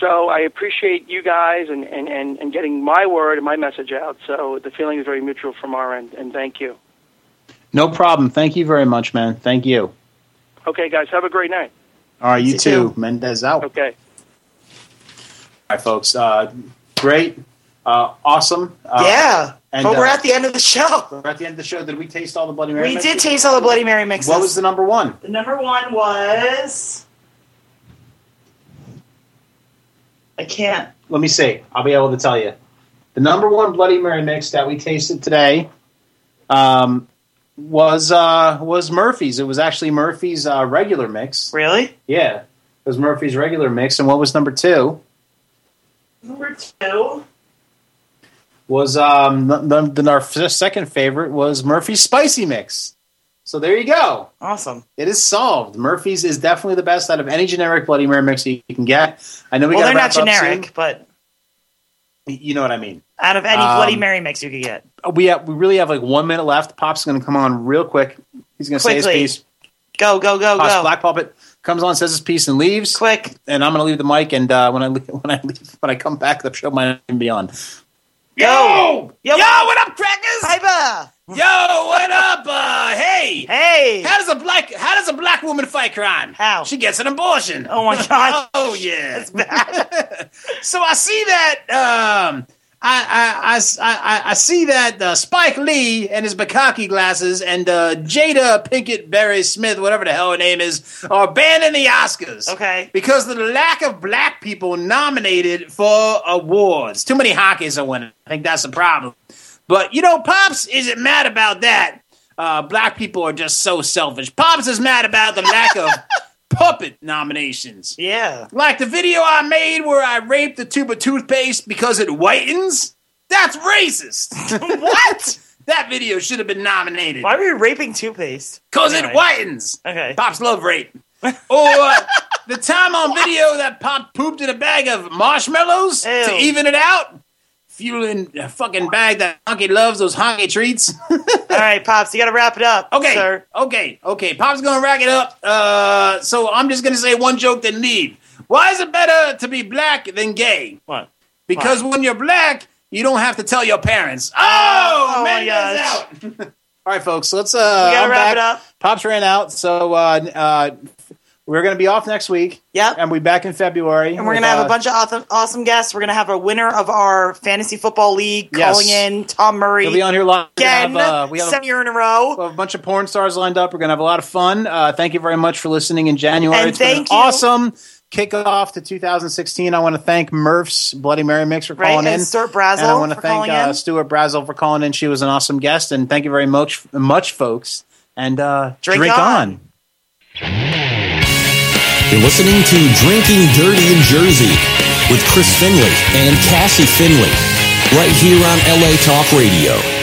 Speaker 7: So I appreciate you guys and, and, and, and getting my word and my message out. So the feeling is very mutual from our end, and thank you.
Speaker 4: No problem. Thank you very much, man. Thank you.
Speaker 7: Okay, guys, have a great night.
Speaker 4: All right, you
Speaker 5: You
Speaker 4: too.
Speaker 5: too.
Speaker 4: Mendez out.
Speaker 7: Okay.
Speaker 4: All right, folks. Uh, great. Uh, awesome. Uh,
Speaker 5: yeah,
Speaker 4: and,
Speaker 5: but we're
Speaker 4: uh,
Speaker 5: at the end of the show.
Speaker 4: We're at the end of the show. Did we taste all the Bloody Mary?
Speaker 5: We
Speaker 4: mixes?
Speaker 5: did taste all the Bloody Mary mixes.
Speaker 4: What was the number one?
Speaker 5: The number one was. I can't.
Speaker 4: Let me see. I'll be able to tell you. the number one Bloody Mary mix that we tasted today um, was uh, was Murphy's. It was actually Murphy's uh, regular mix.
Speaker 5: Really?
Speaker 4: Yeah, it was Murphy's regular mix. And what was number two?
Speaker 5: Number two.
Speaker 4: Was um, the, the, our second favorite was Murphy's spicy mix. So there you go.
Speaker 5: Awesome.
Speaker 4: It is solved. Murphy's is definitely the best out of any generic Bloody Mary mix you can get. I know we
Speaker 5: well,
Speaker 4: got
Speaker 5: they're not generic, but
Speaker 4: you know what I mean.
Speaker 5: Out of any
Speaker 4: Um,
Speaker 5: Bloody Mary mix you could get.
Speaker 4: We have, we really have like one minute left. Pop's going to come on real quick. He's going to say his piece.
Speaker 5: Go, go, go,
Speaker 4: Pops
Speaker 5: go.
Speaker 4: Black Puppet comes on, says his piece, and leaves.
Speaker 5: Quick.
Speaker 4: And I'm going to leave the mic. And uh, when I leave, when I leave, when I come back, the show might even be on.
Speaker 5: Yo!
Speaker 4: Yo, what up, crackers?
Speaker 5: Hyper!
Speaker 4: Yo, what up? Uh, hey,
Speaker 5: Hey!
Speaker 4: how does a black how does a black woman fight crime?
Speaker 5: How?
Speaker 4: She gets an abortion.
Speaker 5: Oh my god.
Speaker 4: Oh yeah. So I see that um, I, I, I, I, I see that uh, Spike Lee and his Bukaki glasses and uh, Jada Pinkett Berry Smith, whatever the hell her name is, are banned in the Oscars.
Speaker 5: Okay.
Speaker 4: Because of the lack of black people nominated for awards. Too many hockeys are winning. I think that's the problem. But, you know, Pops isn't mad about that. Uh, black people are just so selfish. Pops is mad about the lack of puppet nominations.
Speaker 5: Yeah.
Speaker 4: Like the video I made where I raped the tube of toothpaste because it whitens? That's racist. what? That video should have been nominated.
Speaker 5: Why were you raping toothpaste?
Speaker 4: Because it whitens.
Speaker 5: Okay.
Speaker 4: Pops love rape. or uh, the time on video that Pop pooped in a bag of marshmallows to even it out. Fueling fucking bag that Honky loves, those honky treats.
Speaker 5: All right, Pops, you got to wrap it up.
Speaker 4: Okay,
Speaker 5: Sir.
Speaker 4: okay, okay. Pop's gonna rack it up. Uh, so I'm just gonna say one joke, then leave. Why is it better to be black than gay?
Speaker 5: What?
Speaker 4: Because when you're black, you don't have to tell your parents. Oh,
Speaker 5: Oh,
Speaker 4: man,
Speaker 5: my
Speaker 4: goes
Speaker 5: gosh.
Speaker 4: out. All right, folks. Let's. Uh,
Speaker 5: We gotta
Speaker 4: I'm
Speaker 5: wrap
Speaker 4: back.
Speaker 5: it up.
Speaker 4: Pops ran out, so uh, uh, we're gonna be off next week.
Speaker 5: Yep.
Speaker 4: and we'll be back in February.
Speaker 5: And we're gonna have a bunch of awesome, awesome guests. We're gonna have a winner of our fantasy football league
Speaker 4: Yes.
Speaker 5: calling in, Tom Murray.
Speaker 4: He'll be on here live.
Speaker 5: Again,
Speaker 4: have, uh, we have a-
Speaker 5: second year in a row.
Speaker 4: We have a bunch of porn stars lined up. We're going to have a lot of fun. Uh, thank you very much for listening in January.
Speaker 5: And
Speaker 4: it's been
Speaker 5: thank
Speaker 4: an
Speaker 5: you-
Speaker 4: awesome kickoff to 2016. I want to thank Murph's Bloody Mary Mix for
Speaker 5: Right,
Speaker 4: calling
Speaker 5: and
Speaker 4: in.
Speaker 5: Stuart Brazell
Speaker 4: And I want to thank uh. Stuart Brazell for calling in. She was an awesome guest. And thank you very much, much folks. And uh,
Speaker 5: Drink
Speaker 4: drink,
Speaker 5: on.
Speaker 4: on.
Speaker 2: You're listening to Drinking Dirty in Jersey with Chris Finley and Cassie Finley, right here on LA Talk Radio.